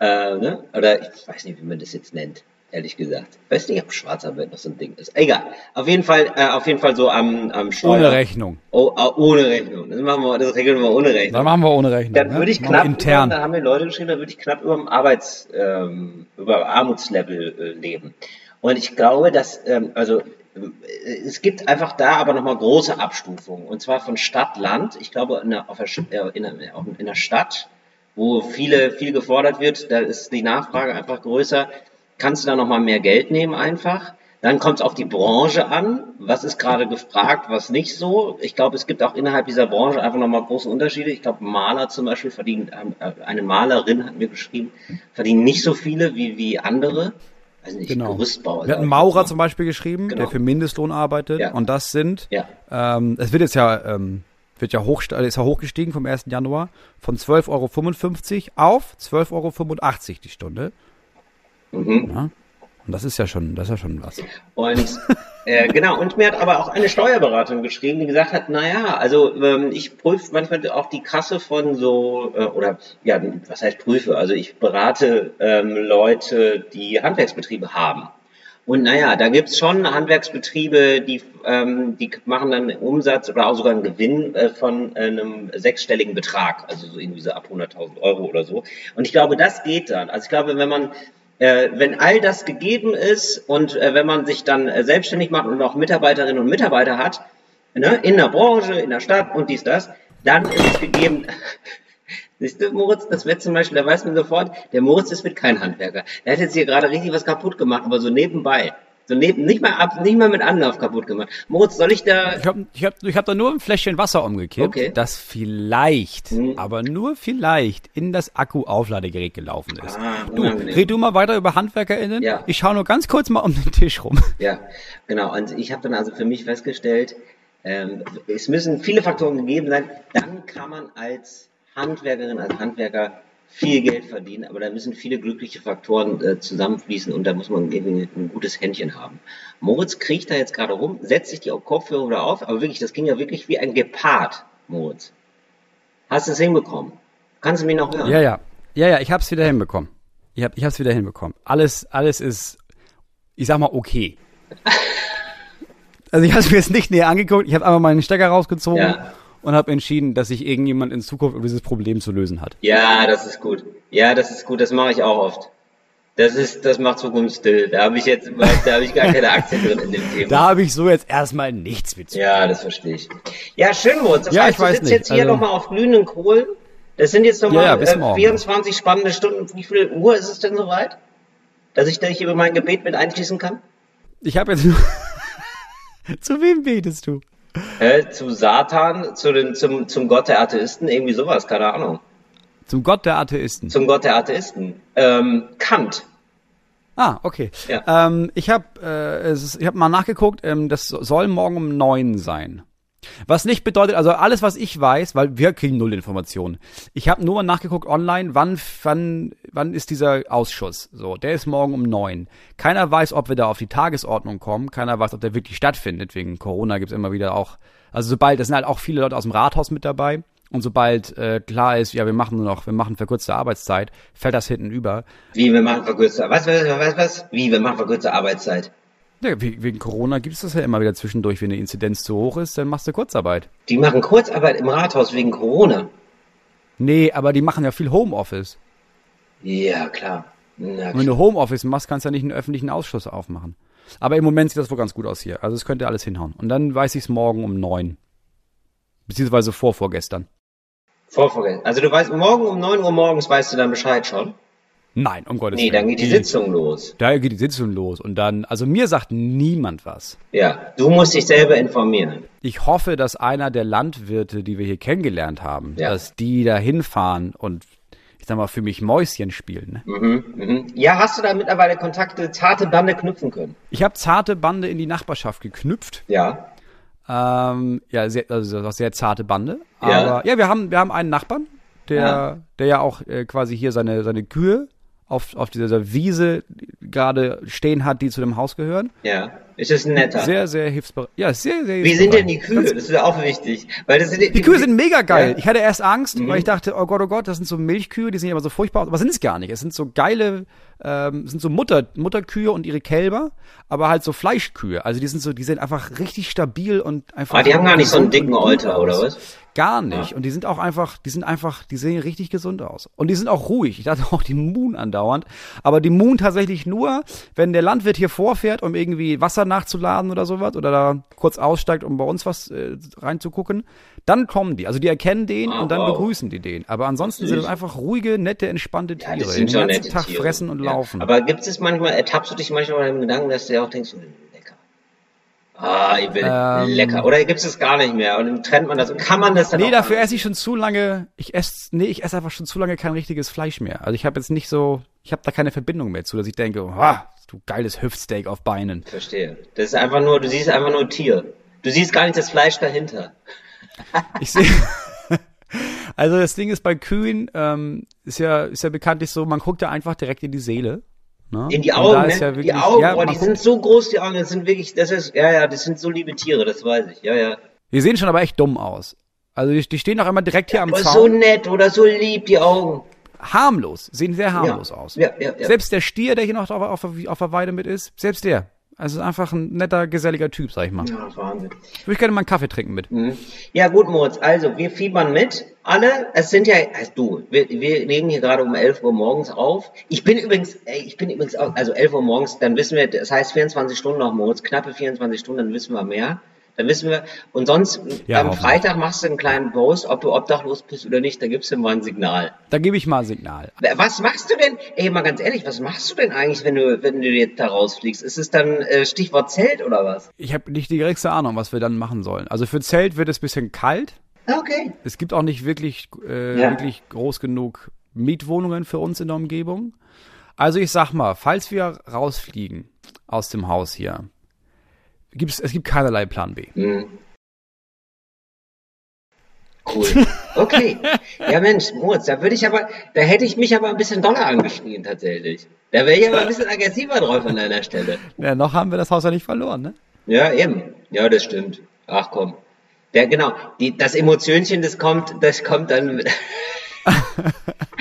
Äh, ne? Oder ich weiß nicht, wie man das jetzt nennt, ehrlich gesagt. Ich weiß nicht, ob Schwarzarbeit noch so ein Ding ist. Egal. Auf jeden Fall, äh, auf jeden Fall so am, am Steuer. Ohne Rechnung. Oh, oh, ohne Rechnung. Das machen wir, das regeln wir ohne Rechnung. Dann machen wir ohne Rechnung. Dann ne? würde ich knapp, intern. Über, da haben mir Leute geschrieben, da würde ich knapp über dem Arbeits, ähm, über Armutslevel äh, leben. Und ich glaube, dass, ähm, also äh, es gibt einfach da aber nochmal große Abstufungen. Und zwar von Stadt, Land. Ich glaube, in der, auf der, äh, in der, in der Stadt wo viele, viel gefordert wird, da ist die Nachfrage einfach größer. Kannst du da nochmal mehr Geld nehmen einfach? Dann kommt es auf die Branche an. Was ist gerade gefragt, was nicht so? Ich glaube, es gibt auch innerhalb dieser Branche einfach nochmal große Unterschiede. Ich glaube, Maler zum Beispiel verdienen, äh, eine Malerin hat mir geschrieben, verdienen nicht so viele wie, wie andere. Also nicht, genau. Gerüstbauer. Wir hatten Maurer zum Beispiel geschrieben, genau. der für Mindestlohn arbeitet. Ja. Und das sind, ja. ähm, es wird jetzt ja ähm, wird ja hoch, ist ja hochgestiegen vom 1. Januar von 12,55 Euro auf 12,85 Euro die Stunde. Mhm. Ja. Und das ist ja schon, das ist ja schon was. Und äh, genau, und mir hat aber auch eine Steuerberaterin geschrieben, die gesagt hat, naja, also ähm, ich prüfe manchmal auch die Kasse von so, äh, oder ja, was heißt prüfe? Also ich berate ähm, Leute, die Handwerksbetriebe haben. Und naja, da gibt's schon Handwerksbetriebe, die, ähm, die machen dann Umsatz oder auch sogar einen Gewinn äh, von einem sechsstelligen Betrag, also so irgendwie so ab 100.000 Euro oder so. Und ich glaube, das geht dann. Also ich glaube, wenn man äh, wenn all das gegeben ist und äh, wenn man sich dann äh, selbstständig macht und auch Mitarbeiterinnen und Mitarbeiter hat, ne, in der Branche, in der Stadt und dies, das, dann ist es gegeben. Siehst du, Moritz, das wird zum Beispiel, da weiß man sofort, der Moritz ist mit kein Handwerker. Der hat jetzt hier gerade richtig was kaputt gemacht, aber so nebenbei. So neben, nicht mal ab, nicht mal mit Anlauf kaputt gemacht. Moritz, soll ich da. Ich habe ich hab, ich hab da nur ein Fläschchen Wasser umgekippt, Okay. das vielleicht, Mhm. aber nur vielleicht in das Akku-Aufladegerät gelaufen ist. Ah, du, unangenehm. red du mal weiter über HandwerkerInnen. Ja. Ich schaue nur ganz kurz mal um den Tisch rum. Ja, genau. Und ich habe dann also für mich festgestellt, ähm, es müssen viele Faktoren gegeben sein. Dann kann man als Handwerkerin, als Handwerker viel Geld verdienen, aber da müssen viele glückliche Faktoren äh, zusammenfließen und da muss man irgendwie ein gutes Händchen haben. Moritz kriecht da jetzt gerade rum, setzt sich die Kopfhörer wieder auf, aber wirklich, das ging ja wirklich wie ein Gepard, Moritz. Hast du es hinbekommen? Kannst du mich noch hören? Ja, ja. Ja, ja, ich hab's wieder hinbekommen. Ich hab, ich hab's wieder hinbekommen. Alles, alles ist, ich sag mal, okay. Also ich habe mir jetzt nicht näher angeguckt, ich habe einfach meinen Stecker rausgezogen Ja. Und habe entschieden, dass sich irgendjemand in Zukunft dieses Problem zu lösen hat. Ja, das ist gut. Ja, das ist gut. Das mache ich auch oft. Das ist, das macht Zukunftsstill. Da habe ich jetzt, da habe ich gar keine Aktien drin in dem Thema. Da habe ich so jetzt erstmal nichts mit zu. Ja, das verstehe ich. Ja, schön, Moritz. Das Ja, heißt, ich weiß du sitzt nicht. jetzt hier Also- nochmal auf glühenden Kohlen. Das sind jetzt Ja, nochmal ja, bis äh, morgen. 24 spannende Stunden. Wie viel Uhr ist es denn soweit? Dass ich da hier über mein Gebet mit einschließen kann? Ich habe jetzt nur. zu wem betest du? Äh, zu Satan, zu den, zum, zum Gott der Atheisten, irgendwie sowas, keine Ahnung. Zum Gott der Atheisten. Zum Gott der Atheisten. Ähm, Kant. Ah, okay. Ja. Ähm, ich habe äh, ich hab mal nachgeguckt, ähm, das soll morgen um neun sein. Was nicht bedeutet, also alles, was ich weiß, weil wir kriegen null Informationen. Ich habe nur mal nachgeguckt online, wann, wann, wann ist dieser Ausschuss. So, der ist morgen um neun. Keiner weiß, ob wir da auf die Tagesordnung kommen. Keiner weiß, ob der wirklich stattfindet. Wegen Corona gibt's immer wieder auch, also sobald, das sind halt auch viele Leute aus dem Rathaus mit dabei. Und sobald äh, klar ist, ja, wir machen nur noch, wir machen verkürzte Arbeitszeit, fällt das hinten über. Wie, wir machen verkürzte, was, was, was, was? Wie, wir machen verkürzte Arbeitszeit. Ja, we- wegen Corona gibt's das ja immer wieder zwischendurch, wenn die Inzidenz zu hoch ist, dann machst du Kurzarbeit. Die machen Kurzarbeit im Rathaus wegen Corona. Nee, aber die machen ja viel Homeoffice. Ja, klar. Na, wenn du Homeoffice machst, kannst du ja nicht einen öffentlichen Ausschuss aufmachen. Aber im Moment sieht das wohl ganz gut aus hier. Also es könnte alles hinhauen. Und dann weiß ich's morgen um neun. Beziehungsweise vor vorgestern. Vorvergessen. Also du weißt, morgen um 9 Uhr morgens weißt du dann Bescheid schon? Nein, um Gottes Nee, Willen. dann geht die Sitzung los. Da geht die Sitzung los. Und dann, also mir sagt niemand was. Ja, du musst dich selber informieren. Ich hoffe, dass einer der Landwirte, die wir hier kennengelernt haben, Ja. dass die da hinfahren und ich sag mal, für mich Mäuschen spielen. Ne? Mhm, mhm. Ja, hast du da mittlerweile Kontakte, zarte Bande knüpfen können? Ich habe zarte Bande in die Nachbarschaft geknüpft. Ja. Ähm, ja, sehr, also sehr zarte Bande. Ja. Aber ja, wir haben, wir haben einen Nachbarn, der, Ja. der ja auch äh, quasi hier seine, seine Kühe auf, auf dieser Wiese gerade stehen hat, die zu dem Haus gehören. Ja. Ist es ein netter? Sehr, sehr hilfsbereit. Ja, sehr, sehr Wie sind denn die. Kühe? Das ist ja auch wichtig. Weil das sind Die Kühe sind mega geil. Ja. Ich hatte erst Angst, Mhm. weil ich dachte, oh Gott, oh Gott, das sind so Milchkühe, die sind ja immer so furchtbar, aus. aber sind es gar nicht. Es sind so geile, ähm, sind so Mutter, Mutterkühe und ihre Kälber, aber halt so Fleischkühe. Also die sind so, die sind einfach richtig stabil und einfach. Ah, die haben gar nicht so einen dicken Euter, aus. oder was? Gar nicht. Und die sind auch einfach, die sind einfach, die sehen richtig gesund aus. Und die sind auch ruhig. Ich dachte auch die Moon andauernd. Aber die Moon tatsächlich nur, wenn der Landwirt hier vorfährt, um irgendwie Wasser nachzuladen oder sowas, oder da kurz aussteigt, um bei uns was äh, reinzugucken, dann kommen die. Also die erkennen den Ah, und dann wow. begrüßen die den. Aber ansonsten sind es einfach ruhige, nette, entspannte Tiere, Ja, die das den ganzen Tag Tiere. fressen und ja. laufen. Aber gibt es manchmal, ertappst du dich manchmal mit dem Gedanken, dass du ja auch denkst, hm, lecker. Ah, ich will Ähm. lecker. Oder gibt es es gar nicht mehr? Und dann trennt man das. Und kann man das dann Nee, dafür esse ich schon zu lange. Ich esse, nee, ich esse einfach schon zu lange kein richtiges Fleisch mehr. Also ich habe jetzt nicht so, ich habe da keine Verbindung mehr zu, dass ich denke, ah, du geiles Hüftsteak auf Beinen. Verstehe. Das ist einfach nur, du siehst einfach nur Tier. Du siehst gar nicht das Fleisch dahinter. Ich sehe. Also das Ding ist bei Kühen, ähm, ist ja, ist ja bekanntlich so, man guckt ja einfach direkt in die Seele. Ne? In die Augen, da ne? ja wirklich, die Augen, ja, man die guckt- sind so groß, die Augen, das sind wirklich, das ist, ja, ja, das sind so liebe Tiere, das weiß ich, ja, ja. Die sehen schon aber echt dumm aus. Also die, die stehen auch immer direkt hier am Aber so Zaun. nett oder so lieb, die Augen. Harmlos, sehen sehr harmlos Ja. aus. Ja, ja. Selbst der Stier, der hier noch auf, auf, auf der Weide mit ist, selbst der. Also einfach ein netter, geselliger Typ, sag ich mal. Ja, Wahnsinn. Würde ich gerne mal einen Kaffee trinken mit. Mhm. Ja, gut, Moritz, also, wir fiebern mit. Alle, es sind ja, also du, wir, wir legen hier gerade um 11 Uhr morgens auf. Ich bin übrigens, ich bin übrigens, auch, also 11 Uhr morgens, dann wissen wir, das heißt 24 Stunden noch, Moritz, knappe 24 Stunden, dann wissen wir mehr. Dann wissen wir, und sonst, Ja, am. Freitag machst du einen kleinen Post, ob du obdachlos bist oder nicht, da gibst du mal ein Signal. Da gebe ich mal ein Signal. Was machst du denn, ey, mal ganz ehrlich, was machst du denn eigentlich, wenn du, wenn du jetzt da rausfliegst? Ist es dann äh, Stichwort Zelt oder was? Ich habe nicht die geringste Ahnung, was wir dann machen sollen. Also für Zelt wird es ein bisschen kalt. Okay. Es gibt auch nicht wirklich, äh, Ja. wirklich groß genug Mietwohnungen für uns in der Umgebung. Also ich sag mal, falls wir rausfliegen aus dem Haus hier, gibt's, es gibt keinerlei Plan B. Hm. Cool. Okay. Ja, Mensch, Moritz, da würde ich aber, da hätte ich mich aber ein bisschen doller angeschrien tatsächlich. Da wäre ich aber ein bisschen aggressiver drauf an deiner Stelle. Ja, noch haben wir das Haus ja nicht verloren, ne? Ja, eben. Ja, das stimmt. Ach komm. Der, genau, die, das Emotionchen, das kommt, das kommt dann, mit-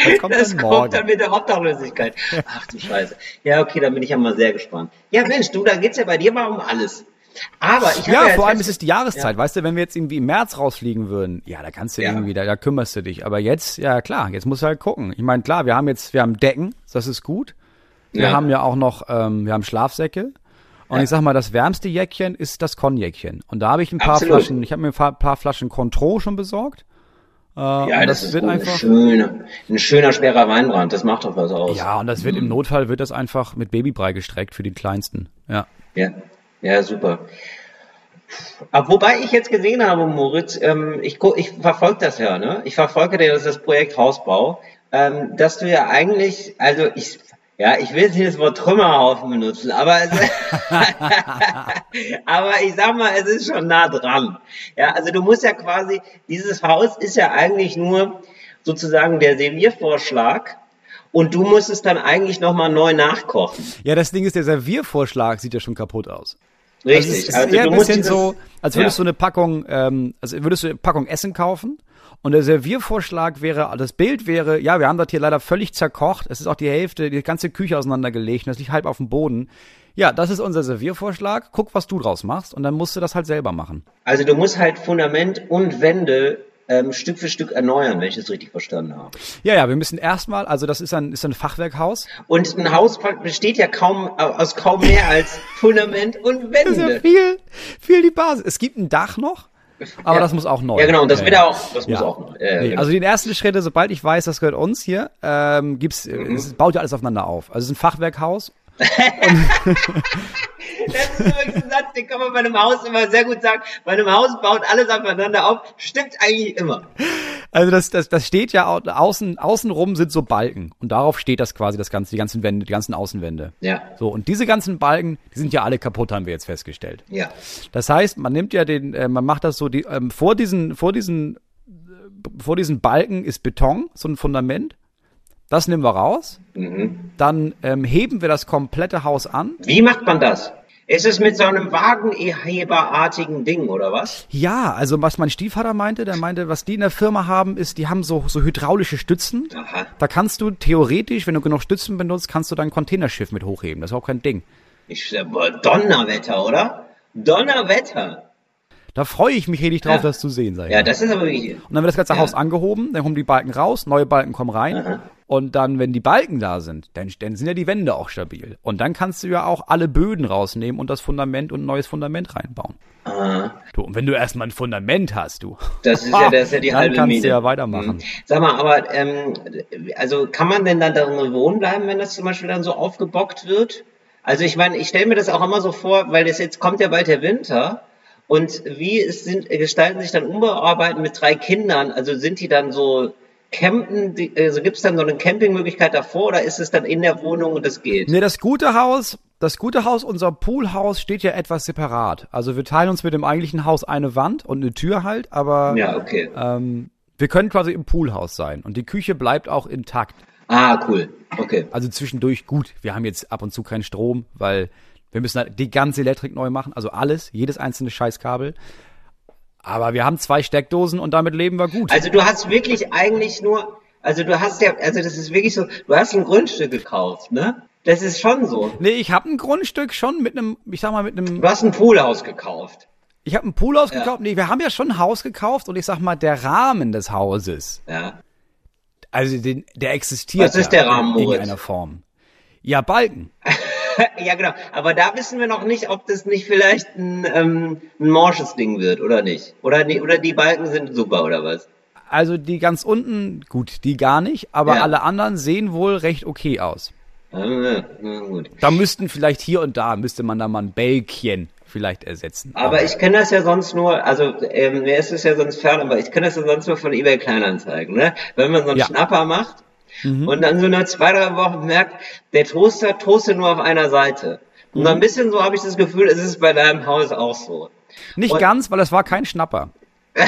Das kommt das dann kommt dann mit der Obdachlosigkeit. Ach du Scheiße. Ja, okay, da bin ich ja mal sehr gespannt. Ja, Mensch, du, da geht's ja bei dir mal um alles. Aber ich Ja, jetzt vor allem ist es die Jahreszeit, weißt du, wenn wir jetzt irgendwie im März rausfliegen würden, ja, da kannst du Ja. irgendwie, da, da kümmerst du dich. Aber jetzt, ja klar, jetzt musst du halt gucken. Ich meine, klar, wir haben jetzt, wir haben Decken, das ist gut. Wir Ja. haben ja auch noch, ähm, wir haben Schlafsäcke. Und Ja. ich sag mal, das wärmste Jäckchen ist das Konjäckchen. Und da habe ich ein paar Absolut. Flaschen, ich habe mir ein paar, paar Flaschen Contro schon besorgt. Äh, Ja, das, das, ist wird gut. einfach. Ein schöner, ein schöner, schwerer Weinbrand. Das macht doch was aus. Ja, und das wird im Notfall wird das einfach mit Babybrei gestreckt für den Kleinsten. Ja. Ja, ja super. Aber wobei ich jetzt gesehen habe, Moritz, ähm, ich, ich verfolge das ja, ne? Ich verfolge das, das Projekt Hausbau, ähm, dass du ja eigentlich, also ich, ja, ich will jetzt nicht das Wort Trümmerhaufen benutzen, aber es, aber ich sag mal, es ist schon nah dran. Ja, also du musst ja quasi, dieses Haus ist ja eigentlich nur sozusagen der Serviervorschlag und du musst es dann eigentlich nochmal neu nachkochen. Ja, das Ding ist, der Serviervorschlag sieht ja schon kaputt aus. Richtig. Also es ist Also eher du ein bisschen so, als würdest Ja. du eine Packung, ähm, also würdest du eine Packung Essen kaufen und der Serviervorschlag wäre, das Bild wäre, ja, wir haben das hier leider völlig zerkocht, es ist auch die Hälfte, die ganze Küche auseinandergelegt und das liegt halb auf dem Boden. Ja, das ist unser Serviervorschlag, guck, was du draus machst und dann musst du das halt selber machen. Also du musst halt Fundament und Wände ähm, Stück für Stück erneuern, wenn ich das richtig verstanden habe. Ja, ja, wir müssen erstmal, also das ist ein, ist ein Fachwerkhaus. Und ein Haus besteht ja kaum aus kaum mehr als Fundament und Das ist ja Wände. viel, viel die Basis. Es gibt ein Dach noch, aber Ja. das muss auch neu. Ja, genau, und das wird ja. auch, das muss Ja. auch noch. Ja, Nee, genau. also die ersten Schritte, sobald ich weiß, das gehört uns hier, ähm, gibt's, Mhm. es baut ja alles aufeinander auf. Also es ist ein Fachwerkhaus. Das ist übrigens ein Satz, den kann man bei einem Haus immer sehr gut sagen. Bei einem Haus baut alles aufeinander auf. Stimmt eigentlich immer. Also das, das, das steht ja au- außen, außenrum sind so Balken und darauf steht das quasi das ganze, die ganzen Wände, die ganzen Außenwände. Ja, So und diese ganzen Balken, die sind ja alle kaputt, haben wir jetzt festgestellt. ja. Das heißt, man nimmt ja den, äh, man macht das so, die, ähm, vor diesen, vor diesen, vor diesen Balken ist Beton, so ein Fundament. Das nehmen wir raus. Mhm. Dann ähm, heben wir das komplette Haus an. Wie macht man das? Ist es mit so einem Wagenheberartigen Ding, oder was? Ja, also was mein Stiefvater meinte, der meinte, was die in der Firma haben, ist, die haben so, so hydraulische Stützen. Aha. Da kannst du theoretisch, wenn du genug Stützen benutzt, kannst du dein Containerschiff mit hochheben. Das ist auch kein Ding. Ich, äh, Donnerwetter, oder? Donnerwetter. Da freue ich mich richtig drauf, Ja. das zu sehen, sag ich Ja, mal. das ist aber wirklich. Und dann wird das ganze Ja. Haus angehoben, dann kommen die Balken raus, neue Balken kommen rein. Aha. Und dann, wenn die Balken da sind, dann, dann sind ja die Wände auch stabil. Und dann kannst du ja auch alle Böden rausnehmen und das Fundament und ein neues Fundament reinbauen. Ah, Du, und wenn du erstmal ein Fundament hast, du. das ist ja, das ist ja die dann halbe kannst Miete. du ja weitermachen. Mhm. Sag mal, aber ähm, also kann man denn dann darin wohnen bleiben, wenn das zum Beispiel dann so aufgebockt wird? Also ich meine, ich stelle mir das auch immer so vor, weil das jetzt kommt ja bald der Winter. Und wie es sind, gestalten sich dann Umbauarbeiten mit drei Kindern? Also sind die dann so campen, die, also gibt es dann so eine Campingmöglichkeit davor oder ist es dann in der Wohnung und das geht? Nee, das gute Haus, das gute Haus, unser Poolhaus steht ja etwas separat. Also wir teilen uns mit dem eigentlichen Haus eine Wand und eine Tür halt, aber Ja, okay. ähm, wir können quasi im Poolhaus sein und die Küche bleibt auch intakt. Ah, cool. Okay. Also zwischendurch gut. Wir haben jetzt ab und zu keinen Strom, weil wir müssen halt die ganze Elektrik neu machen, also alles, jedes einzelne Scheißkabel. Aber wir haben zwei Steckdosen und damit leben wir gut. Also du hast wirklich eigentlich nur, also du hast ja, also das ist wirklich so, du hast ein Grundstück gekauft, ne? Das ist schon so. nee, ich habe ein Grundstück schon mit einem, ich sag mal mit einem, Du hast ein Poolhaus gekauft. ich habe ein Poolhaus gekauft. Nee, wir haben ja schon ein Haus gekauft und ich sag mal der Rahmen des Hauses, Ja. also den, der existiert Was ist ja der Rahmen, in Moritz? irgendeiner Form. Ja, Balken. ja, genau. Aber da wissen wir noch nicht, ob das nicht vielleicht ein, ähm, ein morsches Ding wird oder nicht. Oder, die- oder die Balken sind super oder was? Also die ganz unten, gut, die gar nicht, aber Ja. alle anderen sehen wohl recht okay aus. Gut. Da müssten vielleicht hier und da, müsste man da mal ein Bällchen vielleicht ersetzen. Aber ich kenne das ja sonst nur, also ähm, mir ist es ja sonst fern, aber ich kenne das ja sonst nur von eBay Kleinanzeigen, ne? Wenn man so einen Ja. Schnapper macht Mhm. und dann so nach zwei, drei Wochen merkt, der Toaster toastet nur auf einer Seite. Und Mhm. so ein bisschen so habe ich das Gefühl, es ist bei deinem Haus auch so. Nicht und- ganz, weil es war kein Schnapper.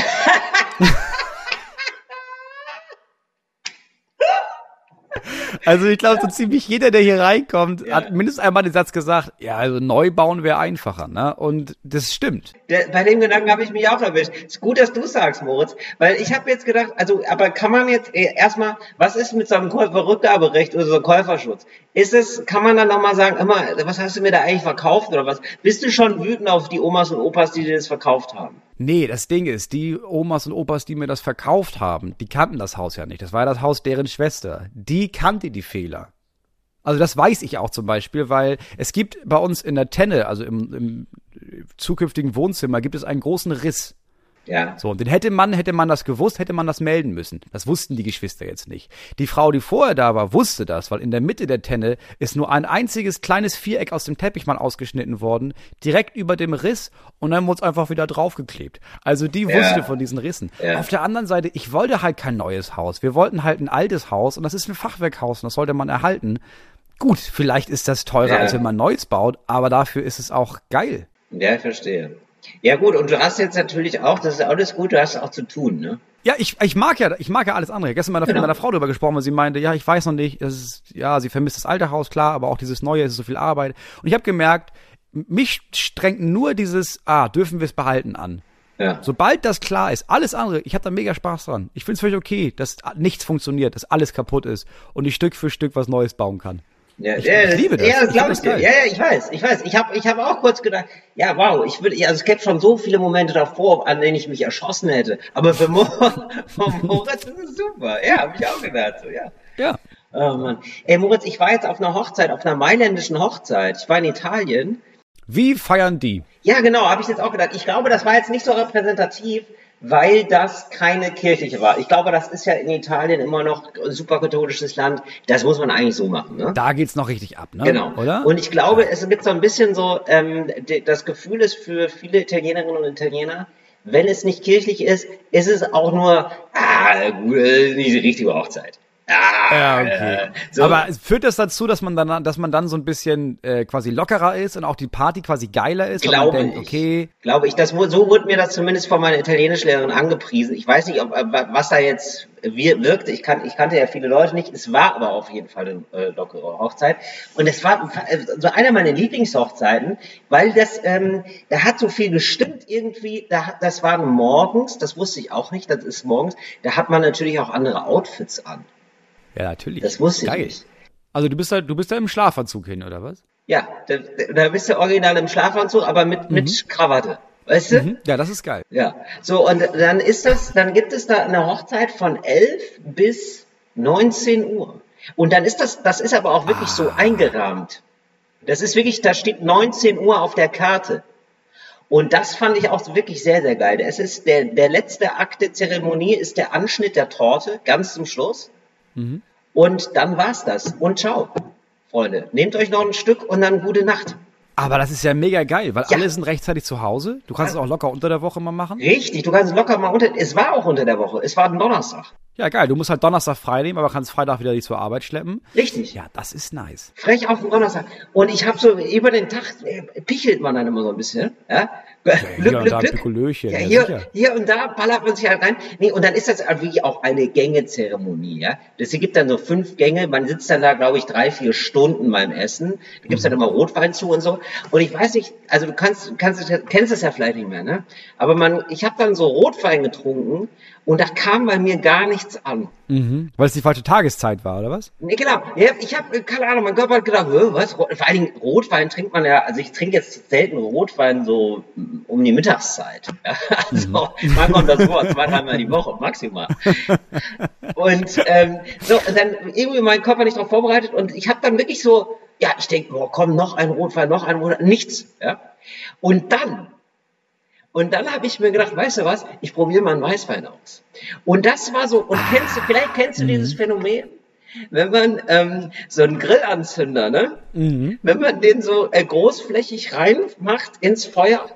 Also ich glaube, so ziemlich jeder, der hier reinkommt, hat mindestens einmal den Satz gesagt, ja, also neu bauen wäre einfacher, ne? Und das stimmt. Der, bei dem Gedanken habe ich mich auch erwischt. Ist gut, dass du sagst, Moritz, weil ich habe jetzt gedacht, also, aber kann man jetzt äh, erstmal, was ist mit so einem Käuferrückgaberecht oder so einem Käuferschutz? Ist es, kann man dann nochmal sagen, immer, was hast du mir da eigentlich verkauft oder was? Bist du schon wütend auf die Omas und Opas, die dir das verkauft haben? Nee, das Ding ist, die Omas und Opas, die mir das verkauft haben, die kannten das Haus ja nicht. Das war ja das Haus deren Schwester. Die kannte die Fehler. Also das weiß ich auch zum Beispiel, weil es gibt bei uns in der Tenne, also im, im zukünftigen Wohnzimmer, gibt es einen großen Riss. Ja. So, und den hätte man, hätte man das gewusst, hätte man das melden müssen. Das wussten die Geschwister jetzt nicht. Die Frau, die vorher da war, wusste das, weil in der Mitte der Tenne ist nur ein einziges kleines Viereck aus dem Teppich mal ausgeschnitten worden, direkt über dem Riss und dann wurde es einfach wieder draufgeklebt. Also die wusste von diesen Rissen. Ja. Auf der anderen Seite, ich wollte halt kein neues Haus. Wir wollten halt ein altes Haus und das ist ein Fachwerkhaus und das sollte man erhalten. Gut, vielleicht ist das teurer, Ja. als wenn man Neues baut, aber dafür ist es auch geil. Ja, ich verstehe. Ja gut, und du hast jetzt natürlich auch, das ist alles gut, du hast auch zu tun, ne? Ja, ich, ich mag ja, ich mag ja alles andere. Gestern mit meiner, Genau. mit meiner Frau darüber gesprochen, weil sie meinte, ja, ich weiß noch nicht, es ist, ja, sie vermisst das alte Haus, klar, aber auch dieses neue, es ist so viel Arbeit. Und ich habe gemerkt, mich strengt nur dieses, ah, dürfen wir es behalten an. Ja. Sobald das klar ist, alles andere, ich habe da mega Spaß dran. Ich finde es völlig okay, dass nichts funktioniert, dass alles kaputt ist und ich Stück für Stück was Neues bauen kann. Ja, Ich- ja, ich liebe das. Ja, das glaube ich geil. Ja, ja, ich weiß, ich weiß. Ich habe ich hab auch kurz gedacht, ja, wow, ich würde, also es gäbe schon so viele Momente davor, an denen ich mich erschossen hätte. Aber für, Mo für Moritz ist es super. Ja, habe ich auch gedacht, so, ja. Ja. Oh Mann. Ey, Moritz, ich war jetzt auf einer Hochzeit, auf einer mailändischen Hochzeit. Ich war in Italien. Wie feiern die? Ja, genau, habe ich jetzt auch gedacht. Ich glaube, das war jetzt nicht so repräsentativ, weil das keine kirchliche war. Ich glaube, das ist ja in Italien immer noch ein super katholisches Land. Das muss man eigentlich so machen, ne? Da geht's noch richtig ab, ne? Genau. Oder? Und ich glaube, es gibt so ein bisschen so, ähm, das Gefühl ist für viele Italienerinnen und Italiener, wenn es nicht kirchlich ist, ist es auch nur, ah, gut, äh, nicht die richtige Hochzeit. Ah, Ja, okay. äh, so. Aber führt das dazu, dass man dann, dass man dann so ein bisschen äh, quasi lockerer ist und auch die Party quasi geiler ist, Glaube denkt, ich. okay, Glaube ich, das, so wurde mir das zumindest von meiner Italienischlehrerin angepriesen. Ich weiß nicht, ob, äh, was da jetzt wir- wirkte. Ich, kan, ich kannte ja viele Leute nicht. Es war aber auf jeden Fall eine äh, lockere Hochzeit. Und es war äh, so einer meiner Lieblingshochzeiten, weil das, ähm, da hat so viel gestimmt irgendwie. Da, das war morgens, das wusste ich auch nicht, das ist morgens. Da hat man natürlich auch andere Outfits an. Ja natürlich. Das wusste ich Geil. nicht. Also du bist da, du bist da im Schlafanzug hin, oder was? Ja, da, da bist du original im Schlafanzug, aber mit, mit Krawatte. Weißt du? Mhm. Ja, das ist geil. Ja, so und dann ist das, dann gibt es da eine Hochzeit von 11 bis 19 Uhr. Und dann ist das, das ist aber auch wirklich so eingerahmt. Das ist wirklich, da steht 19 Uhr auf der Karte. Und das fand ich auch wirklich sehr, sehr geil. Es ist der, der letzte Akt der Zeremonie ist der Anschnitt der Torte, ganz zum Schluss. Und dann war's das. Und ciao, Freunde. Nehmt euch noch ein Stück und dann gute Nacht. Aber das ist ja mega geil, weil Ja. alle sind rechtzeitig zu Hause. Du kannst es auch locker unter der Woche mal machen. Richtig, du kannst locker mal unter, es war auch unter der Woche, es war ein Donnerstag. Ja, geil. Du musst halt Donnerstag frei nehmen, aber kannst Freitag wieder dich zur Arbeit schleppen. Richtig. Ja, das ist nice. Frech auf den Donnerstag. Und ich habe so über den Tag äh, pichelt man dann immer so ein bisschen. Ja? Hier und da Pikolöchen, Ja, ja, hier, sicher. hier und da ballert man sich halt rein. Nee, und dann ist das wirklich auch eine Gängezeremonie. Ja? Das gibt dann so fünf Gänge. Man sitzt dann da, glaube ich, drei, vier Stunden beim Essen. Da gibt's dann immer Rotwein zu und so. Und ich weiß nicht, also du kannst, kannst kennst es ja vielleicht nicht mehr, ne? Aber man, ich habe dann so Rotwein getrunken und da kam bei mir gar nichts an. Mhm. Weil es die falsche Tageszeit war, oder was? Nee, genau. Ja, ich habe keine Ahnung, mein Körper hat gedacht, "Hä, was? Vor allen Dingen Rotwein trinkt man ja, also ich trinke jetzt selten Rotwein so mm, um die Mittagszeit. Ja, also wann kommt das vor? Zwei, dreimal die Woche, maximal. Und ähm, so, und dann irgendwie mein Körper nicht darauf vorbereitet und ich habe dann wirklich so, ja, ich denke, boah, komm, noch ein Rotwein, noch ein Rotwein, nichts. Ja. Und dann und dann habe ich mir gedacht, weißt du was, ich probiere mal einen Weißwein aus. Und das war so, und kennst du, vielleicht kennst du dieses Phänomen, wenn man ähm, so einen Grillanzünder, ne? Wenn man den so äh, großflächig reinmacht ins Feuer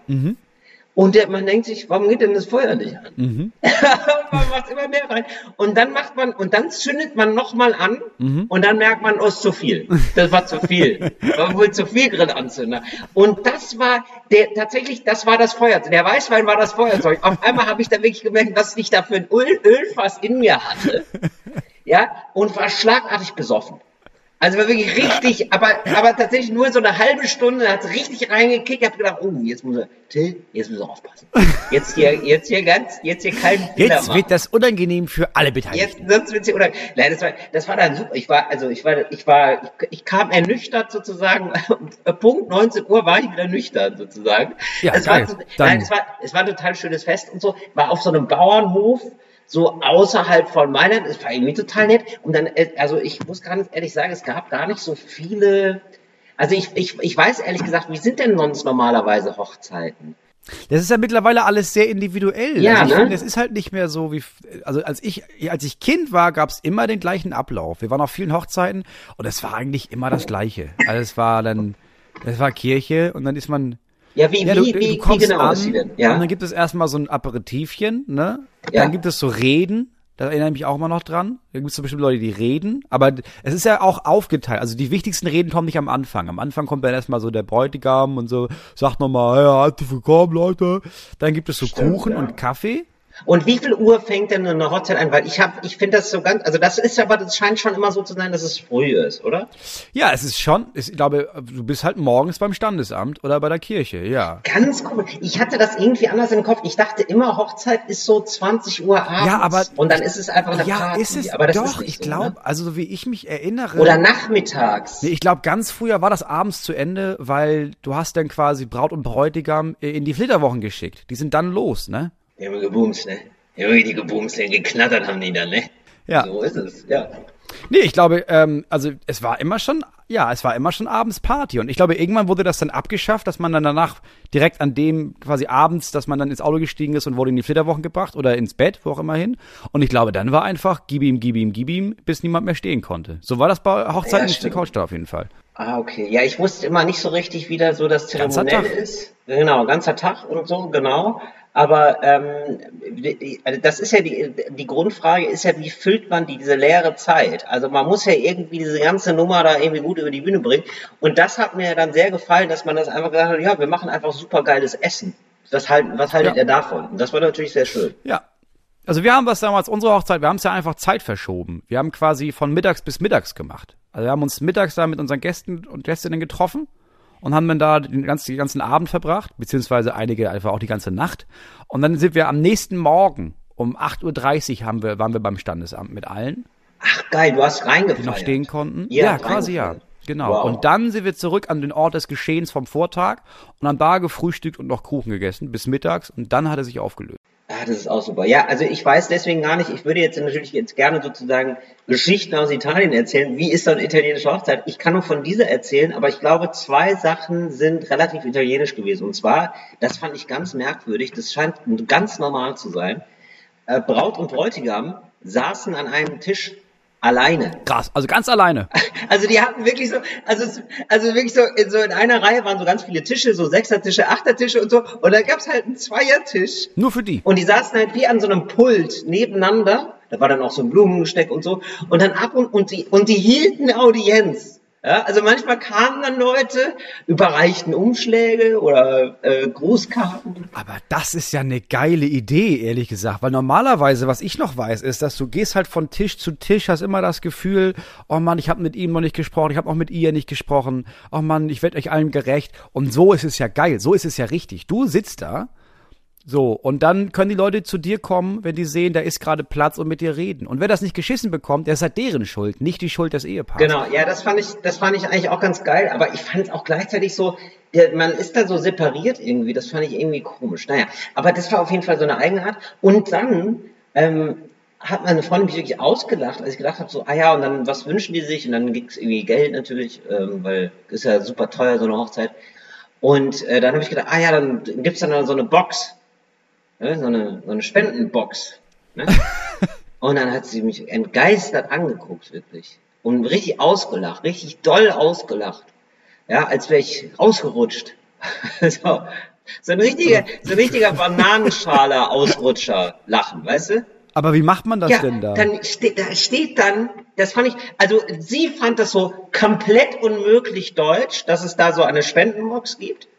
und der, man denkt sich, warum geht denn das Feuer nicht an? und man macht immer mehr rein. Und dann macht man, und dann zündet man nochmal an und dann merkt man, oh, ist zu viel. Das war zu viel. War wohl zu viel Grillanzünder. Und das war der, tatsächlich, das war das Feuerzeug. Der Weißwein war das Feuerzeug. Auf einmal habe ich da wirklich gemerkt, was ich da für ein Öl, Ölfass in mir hatte. Ja, und war schlagartig besoffen. Also war wirklich richtig, aber, aber tatsächlich nur so eine halbe Stunde hat es richtig reingekickt. Ich habe gedacht, oh, jetzt muss er, Till, jetzt muss er aufpassen. Jetzt hier, jetzt hier ganz, jetzt hier keinen Fehler Jetzt wird das unangenehm für alle Jetzt, Beteiligten. sonst wird's hier oder Nein, das war, das war dann super. Ich war, also ich war, ich war, ich, ich kam ernüchtert sozusagen. Punkt 19 Uhr war ich wieder nüchtern sozusagen. Ja, es geil. war, nein, es war, es war ein total schönes Fest und so. War auf so einem Bauernhof. So außerhalb von Mailand, das war irgendwie total nett. Und dann, äh, also ich muss ganz ehrlich sagen, es gab gar nicht so viele. Also ich, ich, ich weiß ehrlich gesagt, wie sind denn sonst normalerweise Hochzeiten? Das ist ja mittlerweile alles sehr individuell. Ja, also ich ne? finde, es ist halt nicht mehr so wie, also als ich, als ich Kind war, gab es immer den gleichen Ablauf. Wir waren auf vielen Hochzeiten und es war eigentlich immer das Gleiche. Also es war dann, es war Kirche und dann ist man, Ja, wie, ja, wie, du, wie, du wie kommst genau an denn? und Ja. dann gibt es erstmal so ein Aperitivchen, ne? Ja. Dann gibt es so Reden. Da erinnere ich mich auch immer noch dran. Da gibt es so bestimmt Leute, die reden. Aber es ist ja auch aufgeteilt. Also die wichtigsten Reden kommen nicht am Anfang. Am Anfang kommt dann erstmal so der Bräutigam und so, sagt nochmal, ja, herzlich willkommen, Leute. Dann gibt es so Kuchen ja. und Kaffee. Und wie viel Uhr fängt denn eine Hochzeit an? Weil ich habe, ich finde das so ganz, also das ist aber, das scheint schon immer so zu sein, dass es früh ist, oder? Ja, es ist schon, ich glaube, du bist halt morgens beim Standesamt oder bei der Kirche, ja. Ganz cool. Ich hatte das irgendwie anders im Kopf. Ich dachte immer, Hochzeit ist so 20 Uhr abends. Ja, aber- und dann ist es einfach eine Ja, Party. ist es aber das doch, ist ich so, glaube, Ne? also so wie ich mich erinnere. Oder nachmittags. Nee, ich glaube, ganz früher war das abends zu Ende, weil du hast dann quasi Braut und Bräutigam äh, in die Flitterwochen geschickt. Die sind dann los, ne? Die haben gebumst, ne? Die haben die gebumst, ne? geknattert haben die dann, ne? Ja. So ist es, ja. Nee, ich glaube, ähm, also es war immer schon, ja, es war immer schon abends Party. Und ich glaube, irgendwann wurde das dann abgeschafft, dass man dann danach direkt an dem quasi abends, dass man dann ins Auto gestiegen ist und wurde in die Flitterwochen gebracht oder ins Bett, wo auch immer hin. Und ich glaube, dann war einfach gib ihm, gib ihm, gib ihm, bis niemand mehr stehen konnte. So war das bei Hochzeiten Ja, in stimmt. Couchstar auf jeden Fall. Ah, okay. Ja, ich wusste immer nicht so richtig, wie da so das Zeremoniell ist. Genau, ganzer Tag und so, genau. Aber ähm, also das ist ja die, die Grundfrage ist ja, wie füllt man die, diese leere Zeit? Also man muss ja irgendwie diese ganze Nummer da irgendwie gut über die Bühne bringen. Und das hat mir dann sehr gefallen, dass man das einfach gesagt hat, ja, wir machen einfach super geiles Essen. Das halt, was haltet Ja. ihr davon? Und das war natürlich sehr schön. Ja. Also wir haben das damals, unsere Hochzeit, wir haben es ja einfach Zeit verschoben. Wir haben quasi von mittags bis mittags gemacht. Also wir haben uns mittags da mit unseren Gästen und Gästinnen getroffen und haben dann da den ganzen, den ganzen Abend verbracht, beziehungsweise einige einfach auch die ganze Nacht. Und dann sind wir am nächsten Morgen um 8.30 Uhr haben wir, waren wir beim Standesamt mit allen, Ach geil, du hast reingefeiert. die noch stehen konnten. Ihr Ja, quasi ja. Genau. Wow. Und dann sind wir zurück an den Ort des Geschehens vom Vortag und haben da gefrühstückt und noch Kuchen gegessen bis mittags und dann hat er sich aufgelöst. Ah, das ist auch super. Ja, also ich weiß deswegen gar nicht, ich würde jetzt natürlich jetzt gerne sozusagen Geschichten aus Italien erzählen. Wie ist dann italienische Hochzeit? Ich kann nur von dieser erzählen, aber ich glaube, zwei Sachen sind relativ italienisch gewesen. Und zwar, das fand ich ganz merkwürdig, das scheint ganz normal zu sein. Äh, Braut und Bräutigam saßen an einem Tisch alleine. Krass, also ganz alleine. Also die hatten wirklich so, also, also wirklich so in, so in einer Reihe waren so ganz viele Tische, so Sechsertische, Achtertische und so. Und da gab's halt einen Zweiertisch. Nur für die. Und die saßen halt wie an so einem Pult nebeneinander Da war dann auch so ein Blumengesteck und so. Und dann ab und, und die, und die hielten Audienz. Ja, also manchmal kamen dann Leute, überreichten Umschläge oder äh, Grußkarten. Aber das ist ja eine geile Idee, ehrlich gesagt. Weil normalerweise, was ich noch weiß, ist, dass du gehst halt von Tisch zu Tisch, hast immer das Gefühl, oh Mann, ich habe mit ihm noch nicht gesprochen, ich habe auch mit ihr nicht gesprochen, oh Mann, ich werde euch allen gerecht. Und so ist es ja geil, so ist es ja richtig. Du sitzt da so, und dann können die Leute zu dir kommen, wenn die sehen, da ist gerade Platz und mit dir reden. Und wer das nicht geschissen bekommt, der ist halt deren Schuld, nicht die Schuld des Ehepaars. Genau, ja, das fand ich, das fand ich eigentlich auch ganz geil, aber ich fand es auch gleichzeitig so, man ist da so separiert irgendwie, das fand ich irgendwie komisch. Naja, aber das war auf jeden Fall so eine Eigenart. Und dann ähm, hat meine Freundin mich wirklich ausgelacht, als ich gedacht habe, so, ah ja, und dann, was wünschen die sich? Und dann ging es irgendwie Geld natürlich, ähm, weil ist ja super teuer, so eine Hochzeit. Und äh, dann habe ich gedacht, ah ja, dann gibt's dann so eine Box ne, so, eine, so eine Spendenbox. Ne? Und dann hat sie mich entgeistert angeguckt, wirklich. Und richtig ausgelacht, richtig doll ausgelacht. Ja, als wäre ich rausgerutscht. so, so ein richtiger, so ein richtiger Bananenschale-Ausrutscher lachen, weißt du? Aber wie macht man das ja, denn da? Dann steht, da steht dann, das fand ich, also sie fand das so komplett unmöglich deutsch, dass es da so eine Spendenbox gibt.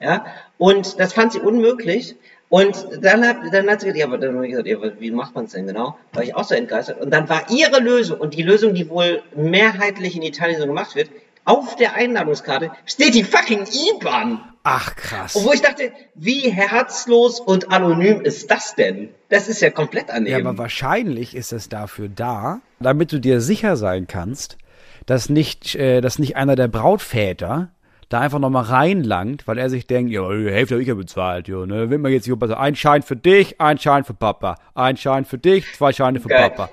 Ja, und das fand sie unmöglich. Und dann hat, dann hat sie gesagt, ja, aber dann habe ich gesagt, ja, wie macht man es denn genau? War ich auch so entgeistert. Und dann war ihre Lösung, und die Lösung, die wohl mehrheitlich in Italien so gemacht wird, auf der Einladungskarte steht die fucking IBAN. Ach, krass. Und wo ich dachte, wie herzlos und anonym ist das denn? Das ist ja komplett annehmen. Ja, aber wahrscheinlich ist es dafür da, damit du dir sicher sein kannst, dass nicht, äh, dass nicht einer der Brautväter da einfach nochmal reinlangt, weil er sich denkt, ja, die Hälfte habe ich ja bezahlt, jo, ne? Will man jetzt hier, also ein Schein für dich, ein Schein für Papa, ein Schein für dich, zwei Scheine für Geil. Papa.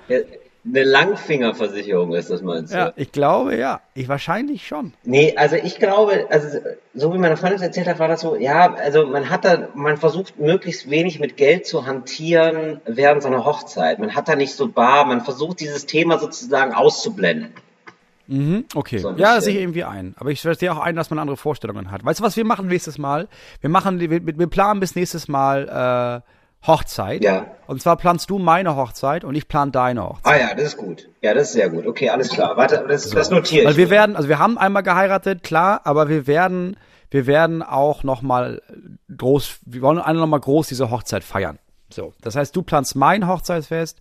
Eine Langfingerversicherung ist das, meinst du? Ja, ich glaube, ja. Ich wahrscheinlich schon. Nee, also ich glaube, also so wie meine Freundin erzählt hat, war das so, ja, also man hat da, man versucht möglichst wenig mit Geld zu hantieren während so einer Hochzeit. Man hat da nicht so bar, man versucht dieses Thema sozusagen auszublenden. Mhm, okay. So ja, sehe ich irgendwie ein. Aber ich verstehe auch ein, dass man andere Vorstellungen hat. Weißt du, was wir machen nächstes Mal? Wir machen, wir, wir planen bis nächstes Mal äh, Hochzeit. Ja. Und zwar planst du meine Hochzeit und ich plan deine Hochzeit. Ah ja, das ist gut. Ja, das ist sehr gut. Okay, alles klar. Warte, das, so. das notiere ich. Weil wir werden, also wir haben einmal geheiratet, klar, aber wir werden, wir werden auch noch mal groß, wir wollen alle noch mal groß diese Hochzeit feiern. So, das heißt, du planst mein Hochzeitsfest.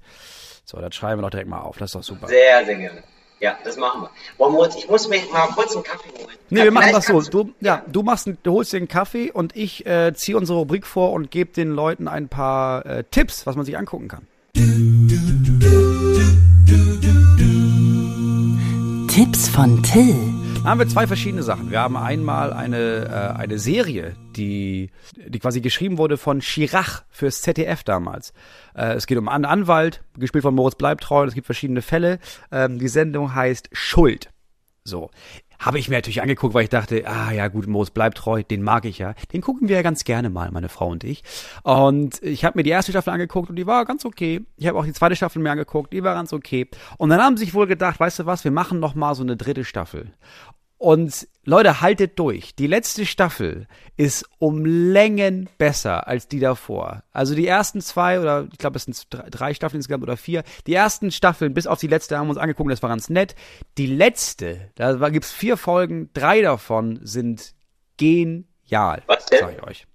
So, das schreiben wir doch direkt mal auf. Das ist doch super. Sehr, sehr gerne. Ja, das machen wir. Wollen wir uns, ich muss mir mal kurz einen Kaffee holen. Nee, wir machen das so. Du, ja, du machst, du holst dir einen Kaffee und ich äh, ziehe unsere Rubrik vor und gebe den Leuten ein paar äh, Tipps, was man sich angucken kann. Tipps von Till. Da haben wir zwei verschiedene Sachen. Wir haben einmal eine, äh, eine Serie, die, die quasi geschrieben wurde von Chirac fürs ZDF damals. Äh, es geht um einen Anwalt, gespielt von Moritz Bleibtreu, es gibt verschiedene Fälle. Ähm, die Sendung heißt Schuld. So. Habe ich mir natürlich angeguckt, weil ich dachte, ah ja gut, Moos bleibt treu, den mag ich ja. Den gucken wir ja ganz gerne mal, meine Frau und ich. Und ich habe mir die erste Staffel angeguckt und die war ganz okay. Ich habe auch die zweite Staffel mir angeguckt, die war ganz okay. Und dann haben sie sich wohl gedacht, weißt du was, wir machen noch mal so eine dritte Staffel. Und Leute, haltet durch. Die letzte Staffel ist um Längen besser als die davor. Also die ersten zwei oder ich glaube es sind drei Staffeln insgesamt oder vier. Die ersten Staffeln bis auf die letzte haben wir uns angeguckt, das war ganz nett. Die letzte, da gibt's vier Folgen, drei davon sind genial. Was denn? Sag ich euch.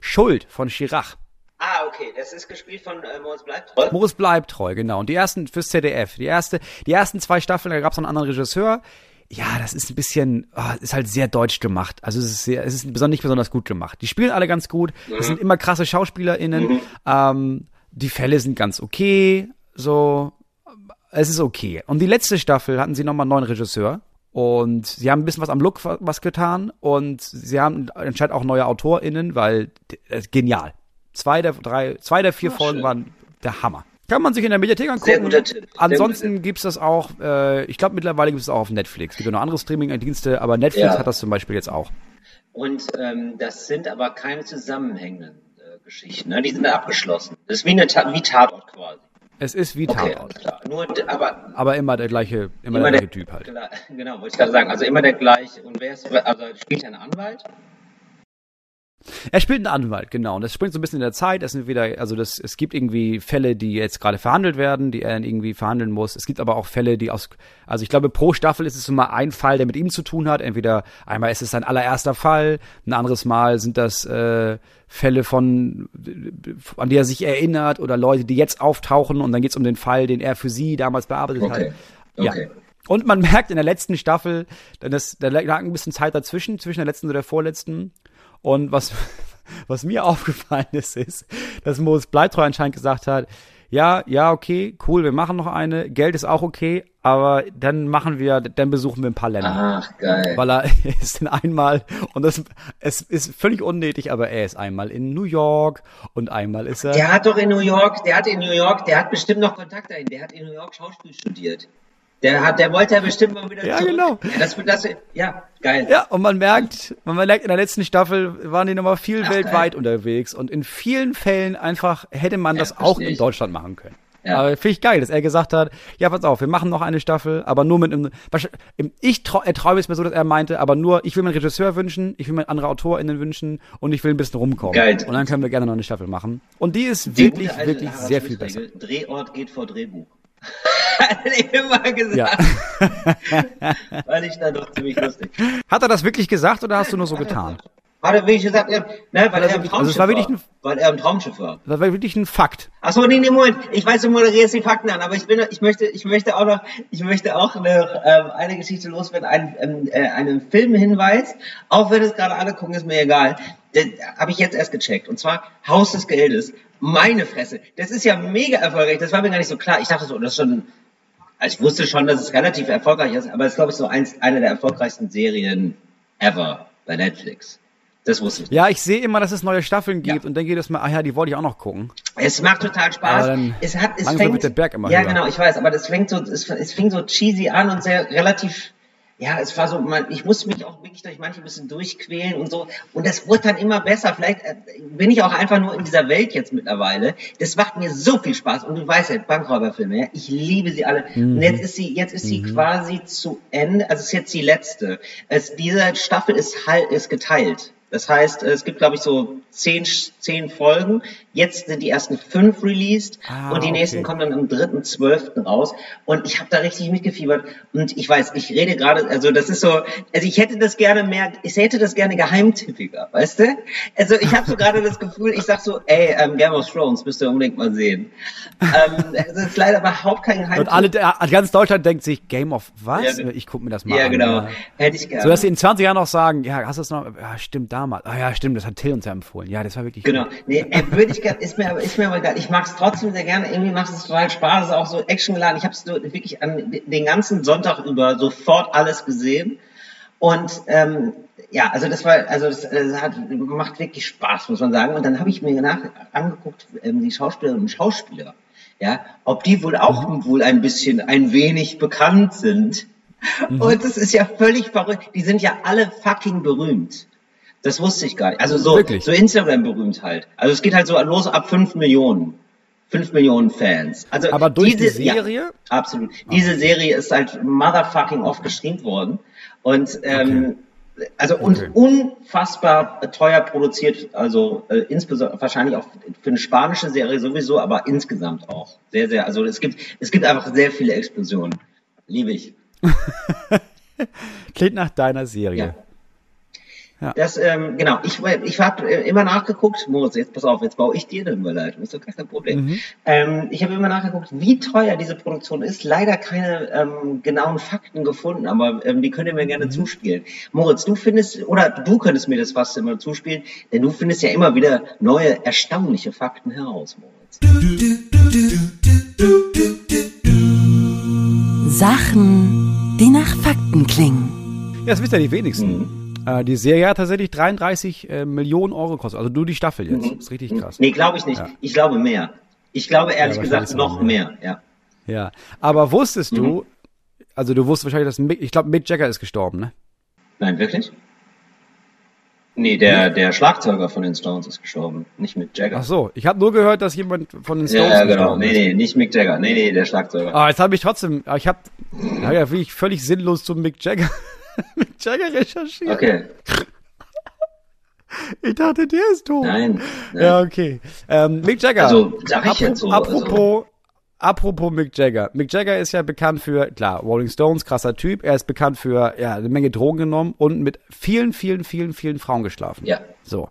Schuld von Chirac. Ah, okay. Das ist gespielt von äh, Moritz Bleibtreu. Moritz Bleibtreu, genau. Und die ersten fürs ZDF. Die erste, die ersten zwei Staffeln, da gab's noch einen anderen Regisseur ja, das ist ein bisschen, oh, ist halt sehr deutsch gemacht. Also es ist sehr, es ist besonders, nicht besonders gut gemacht. Die spielen alle ganz gut. Mhm. Es sind immer krasse SchauspielerInnen. Mhm. Ähm, die Fälle sind ganz okay. So, es ist okay. Und die letzte Staffel hatten sie nochmal einen neuen Regisseur. Und sie haben ein bisschen was am Look was getan. Und sie haben anscheinend auch neue AutorInnen, weil, äh, genial. Zwei der drei, zwei der vier oh, Folgen schön. waren der Hammer. Kann man sich in der Mediathek angucken. Sehr guter Tipp. Ansonsten gibt's das auch, äh, ich glaube mittlerweile gibt es auch auf Netflix. Es gibt ja noch andere Streaming-Dienste, aber Netflix ja. hat das zum Beispiel jetzt auch. Und ähm, das sind aber keine zusammenhängenden äh, Geschichten, ne? die sind abgeschlossen. Das ist wie, eine Ta wie Tatort quasi. Es ist wie okay, Tatort. Klar. Nur, aber, aber immer der gleiche, immer, immer der gleiche Typ halt. Genau, wollte ich gerade sagen. Also immer der gleiche. Und wer ist, also spielt einen Anwalt? Er spielt einen Anwalt, genau. Und das springt so ein bisschen in der Zeit. Es sind wieder, also das, es gibt irgendwie Fälle, die jetzt gerade verhandelt werden, die er irgendwie verhandeln muss. Es gibt aber auch Fälle, die aus, also ich glaube, pro Staffel ist es immer ein Fall, der mit ihm zu tun hat. Entweder einmal ist es sein allererster Fall, ein anderes Mal sind das äh, Fälle von, an die er sich erinnert oder Leute, die jetzt auftauchen und dann geht es um den Fall, den er für sie damals bearbeitet Okay. hat. Okay. Ja. Und man merkt in der letzten Staffel, denn das, da lag ein bisschen Zeit dazwischen, zwischen der letzten und der vorletzten. Und was, was mir aufgefallen ist, ist, dass Moritz Bleitreu anscheinend gesagt hat, ja, ja, okay, cool, wir machen noch eine, Geld ist auch okay, aber dann machen wir, dann besuchen wir ein paar Länder. Ach, geil. Weil er ist dann einmal, und das, es ist völlig unnötig, aber er ist einmal in New York und einmal ist er. Der hat doch in New York, der hat in New York, der hat bestimmt noch Kontakt dahin. Der hat in New York Schauspiel studiert. Der hat, der wollte ja bestimmt mal wieder Ja, zurück. genau. Ja, das, das, ja, geil. Ja, und man merkt, man merkt, in der letzten Staffel waren die nochmal viel Ach, weltweit unterwegs und in vielen Fällen einfach hätte man das auch in. Deutschland machen können. Ja. Aber finde ich geil, dass er gesagt hat, ja, pass auf, wir machen noch eine Staffel, aber nur mit einem, ich trau, er träume es mir so, dass er meinte, aber nur, ich will mir einen Regisseur wünschen, ich will mir andere AutorInnen wünschen und ich will ein bisschen rumkommen. Geil. Und dann können wir gerne noch eine Staffel machen. Und die ist Die wirklich, wirklich sehr viel besser. Drehort geht vor Drehbuch. hat er immer gesagt. Ja. Weil ich da doch ziemlich lustig. Hat er das wirklich gesagt oder hast du nur so getan? Hat er wirklich gesagt, ne, weil er im wirklich- Traumschiff also war war. ein- Weil er im Traumschiff war. Das war wirklich ein Fakt. Ach so, nee, nee, Moment. Ich weiß, du moderierst die Fakten an, aber ich bin, ich möchte, ich möchte auch noch, ich möchte auch eine, ähm, eine Geschichte loswerden, einen, ähm, äh, einen Filmhinweis. Auch wenn es gerade alle gucken, ist mir egal. Den habe ich jetzt erst gecheckt. Und zwar Haus des Geldes. Meine Fresse. Das ist ja mega erfolgreich. Das war mir gar nicht so klar. Ich dachte so, das ist schon, also ich wusste schon, dass es relativ erfolgreich ist, aber es ist, glaube ich, so eins, eine der erfolgreichsten Serien ever bei Netflix. Das wusste ich. Ja, ich sehe immer, dass es neue Staffeln gibt Ja. und denke jedes Mal, ah ja, die wollte ich auch noch gucken. Es macht total Spaß. Es hat, es fängt, wird der Berg immer Ja, höher. genau, ich weiß, aber das fängt so, es, es fing so cheesy an und sehr relativ, ja, es war so, man, ich musste mich auch wirklich durch manche ein bisschen durchquälen und so. Und das wurde dann immer besser. Vielleicht äh, bin ich auch einfach nur in dieser Welt jetzt mittlerweile. Das macht mir so viel Spaß. Und du weißt ja, Bankräuberfilme, ja, ich liebe sie alle. Mhm. Und jetzt ist sie, jetzt ist sie quasi zu Ende. Also es ist jetzt die letzte. Es, diese Staffel ist halt, ist geteilt. Das heißt, es gibt, glaube ich, so zehn, zehn Folgen. Jetzt sind die ersten fünf released Ah, und die okay. nächsten kommen dann am 3.12. raus. Und ich habe da richtig mitgefiebert. Und ich weiß, ich rede gerade, also das ist so, also ich hätte das gerne mehr, ich hätte das gerne geheimtippiger, weißt du? Also ich habe so gerade das Gefühl, ich sag so, ey, ähm, Game of Thrones müsst ihr unbedingt mal sehen. ähm, das ist leider überhaupt kein Geheimtipp. Und alle, der- ganz Deutschland denkt sich, Game of was? Ja, ich gucke mir das mal ja, an. genau. Ja. Hätte ich gerne. So dass sie in 20 Jahren noch sagen, ja, hast du es noch? Ja, stimmt, damals. Ah ja, stimmt, das hat Till uns ja empfohlen. Ja, das war wirklich Genau. gut. Nee, würde ich gerne, ist mir, aber- ist mir aber egal. Ich mag es trotzdem sehr gerne. Irgendwie macht es total Spaß. Es ist auch so actiongeladen. Ich habe es so wirklich an den ganzen Sonntag über sofort alles gesehen. Und ähm, ja, also das war, also das, äh, hat, macht wirklich Spaß, muss man sagen. Und dann habe ich mir nach angeguckt, ähm, die Schauspielerinnen und Schauspieler, ja, ob die wohl auch wohl ein bisschen, ein wenig bekannt sind. Und das ist ja völlig verrückt. Die sind ja alle fucking berühmt. Das wusste ich gar nicht. Also so, Wirklich? so Instagram berühmt halt. Also es geht halt so los ab 5 Millionen. 5 Millionen Fans. Also Aber durch diese, die Serie? Ja, absolut. Diese Serie ist halt motherfucking oft gestreamt worden. Und ähm, also und Okay. unfassbar teuer produziert, also äh, insbesondere wahrscheinlich auch für eine spanische Serie sowieso, aber insgesamt auch. Sehr, sehr, also es gibt, es gibt einfach sehr viele Explosionen. Liebe ich. Klingt nach deiner Serie. Ja. Ja. Das, ähm, genau, ich, ich habe äh, immer nachgeguckt, Moritz, jetzt pass auf, jetzt baue ich dir eine Überleitung, ist doch gar kein Problem. Mhm. Ähm, ich habe immer nachgeguckt, wie teuer diese Produktion ist. Leider keine ähm, genauen Fakten gefunden, aber ähm, die könnt ihr mir Mhm. gerne zuspielen. Moritz, du findest, oder du könntest mir das fast immer zuspielen, denn du findest ja immer wieder neue, erstaunliche Fakten heraus, Moritz. Sachen, die nach Fakten klingen. Ja, das wissen ja die wenigsten. Mhm. Äh, die Serie hat tatsächlich 33 äh, Millionen Euro gekostet. Also du die Staffel jetzt. Das ist richtig krass. Nee, glaube ich nicht. Ja. Ich glaube mehr. Ich glaube ehrlich Ja, gesagt noch mehr. mehr, ja. Ja. Aber wusstest Mhm. du, also du wusstest wahrscheinlich, dass Mick, ich glaube, Mick Jagger ist gestorben, ne? Nein, wirklich? Nee, der, der Schlagzeuger von den Stones ist gestorben, nicht Mick Jagger. Ach so, ich habe nur gehört, dass jemand von den Stones ja, genau. gestorben Nee, ist. nee, nicht Mick Jagger. Nee, nee, der Schlagzeuger. Ah, jetzt habe ich trotzdem, ah, ich habe ja, ja wirklich völlig sinnlos zum Mick Jagger, Mick Jagger recherchiert. Okay. Ich dachte, der ist tot. Nein. nein. Ja, okay. Ähm, Mick Jagger. Also, sag ich jetzt so, Apropos, apropos Mick Jagger. Mick Jagger ist ja bekannt für, klar, Rolling Stones, krasser Typ. Er ist bekannt für, ja, eine Menge Drogen genommen und mit vielen, vielen, vielen, vielen Frauen geschlafen. Ja. So.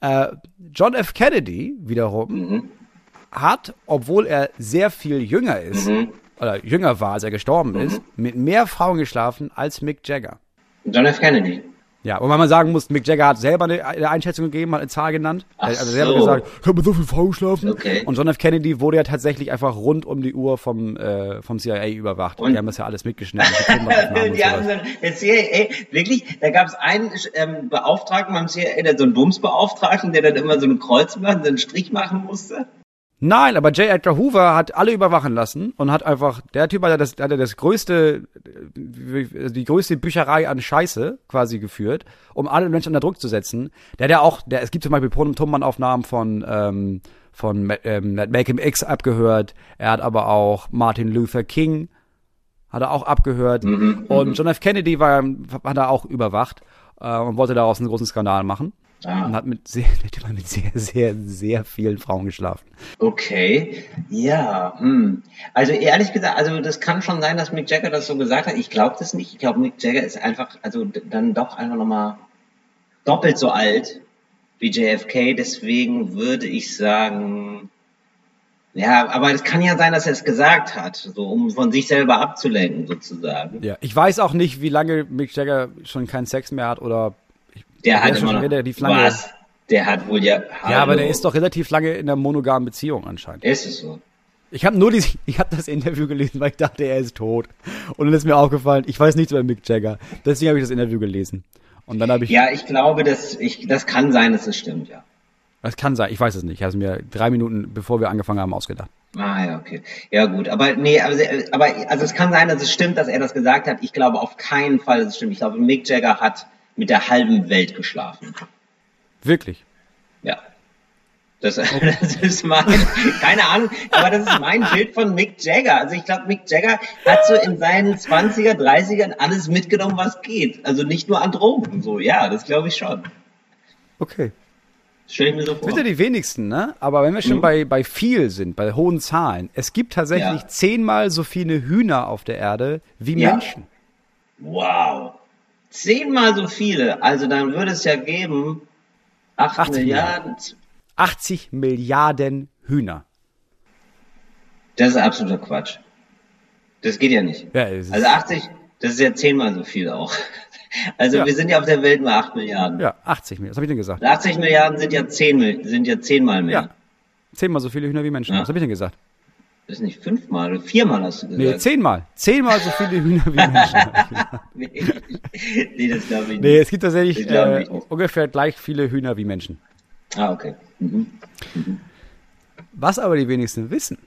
Äh, John F. Kennedy wiederum Mhm. hat, obwohl er sehr viel jünger ist, Mhm. Oder jünger war, als er gestorben ist, mit mehr Frauen geschlafen als Mick Jagger. John F. Kennedy. Ja, und weil man sagen muss, Mick Jagger hat selber eine, eine Einschätzung gegeben, hat eine Zahl genannt. Ach er hat selber so. gesagt, ich habe mit so viel Frauen geschlafen. Okay. Und John F. Kennedy wurde ja tatsächlich einfach rund um die Uhr vom, äh, vom CIA überwacht. Und- die haben das ja alles mitgeschnitten. die haben so, der CIA, wirklich, da gab es einen ähm, Beauftragten beim CIA, der so einen Bumsbeauftragten, der dann immer so ein Kreuz machen, so einen Strich machen musste. Nein, aber J. Edgar Hoover hat alle überwachen lassen und hat einfach, der Typ hat ja das, hat ja das größte, äh, die größte Bücherei an Scheiße quasi geführt, um alle Menschen unter Druck zu setzen. Der hat ja auch, der, es gibt zum Beispiel Tonbandaufnahmen von, ähm, von ähm, Malcolm X abgehört. Er hat aber auch Martin Luther King hat er auch abgehört. und John F. Kennedy war, hat er auch überwacht äh, und wollte daraus einen großen Skandal machen. Ah. Und hat mit sehr, der mit sehr, sehr, sehr vielen Frauen geschlafen. Okay, ja, hm. Also ehrlich gesagt, also das kann schon sein, dass Mick Jagger das so gesagt hat. Ich glaube das nicht. Ich glaube, Mick Jagger ist einfach, also dann doch einfach nochmal doppelt so alt wie JFK. Deswegen würde ich sagen, ja, aber es kann ja sein, dass er es gesagt hat, so um von sich selber abzulenken sozusagen. Ja, ich weiß auch nicht, wie lange Mick Jagger schon keinen Sex mehr hat oder. Der hat immer noch, relativ lange- was? Der hat wohl ja, Ja, aber der hallo. ist doch relativ lange in einer monogamen Beziehung anscheinend. Ist es so? Ich habe nur die, ich habe das Interview gelesen, weil ich dachte, er ist tot. Und dann ist mir aufgefallen, ich weiß nichts über Mick Jagger. Deswegen habe ich das Interview gelesen. Und dann habe ich, Ja, ich glaube, dass ich, das kann sein, dass es stimmt, ja. das kann sein, ich weiß es nicht. Ich habe es mir drei Minuten, bevor wir angefangen haben, ausgedacht. Ah, ja, okay. Ja, gut. Aber nee, aber, aber also es kann sein, dass es stimmt, dass er das gesagt hat. Ich glaube auf keinen Fall, dass es stimmt. Ich glaube, Mick Jagger hat mit der halben Welt geschlafen. Wirklich. Ja. Das, das ist mein, keine Ahnung, aber das ist mein Bild von Mick Jagger. Also ich glaube, Mick Jagger hat so in seinen 20er, 30ern alles mitgenommen, was geht. Also nicht nur an Drogen. So, ja, das glaube ich schon. Okay. Ich mir so vor. sind ja die wenigsten, ne? Aber wenn wir schon Mhm. bei, bei viel sind, bei hohen Zahlen, es gibt tatsächlich Ja. zehnmal so viele Hühner auf der Erde wie Ja. Menschen. Wow. Zehnmal so viele. Also dann würde es ja geben 8 80 Milliarden. 80 Milliarden Hühner. Das ist absoluter Quatsch. Das geht ja nicht. Ja, Also 80, das ist ja zehnmal so viel auch. Also Ja. wir sind ja auf der Welt nur 8 Milliarden. Ja, 80 Milliarden. Was habe ich denn gesagt? 80 Milliarden sind ja 10, Mil- sind ja zehnmal mehr. Ja. Zehnmal so viele Hühner wie Menschen. Ja. Was habe ich denn gesagt? Das ist nicht fünfmal, oder viermal hast du Nee, gesagt. zehnmal. Zehnmal so viele Hühner wie Menschen. nee, nee, das glaube ich nicht. nee, es gibt tatsächlich äh, ungefähr gleich viele Hühner wie Menschen. Ah, okay. Mhm. Was aber die wenigsten wissen.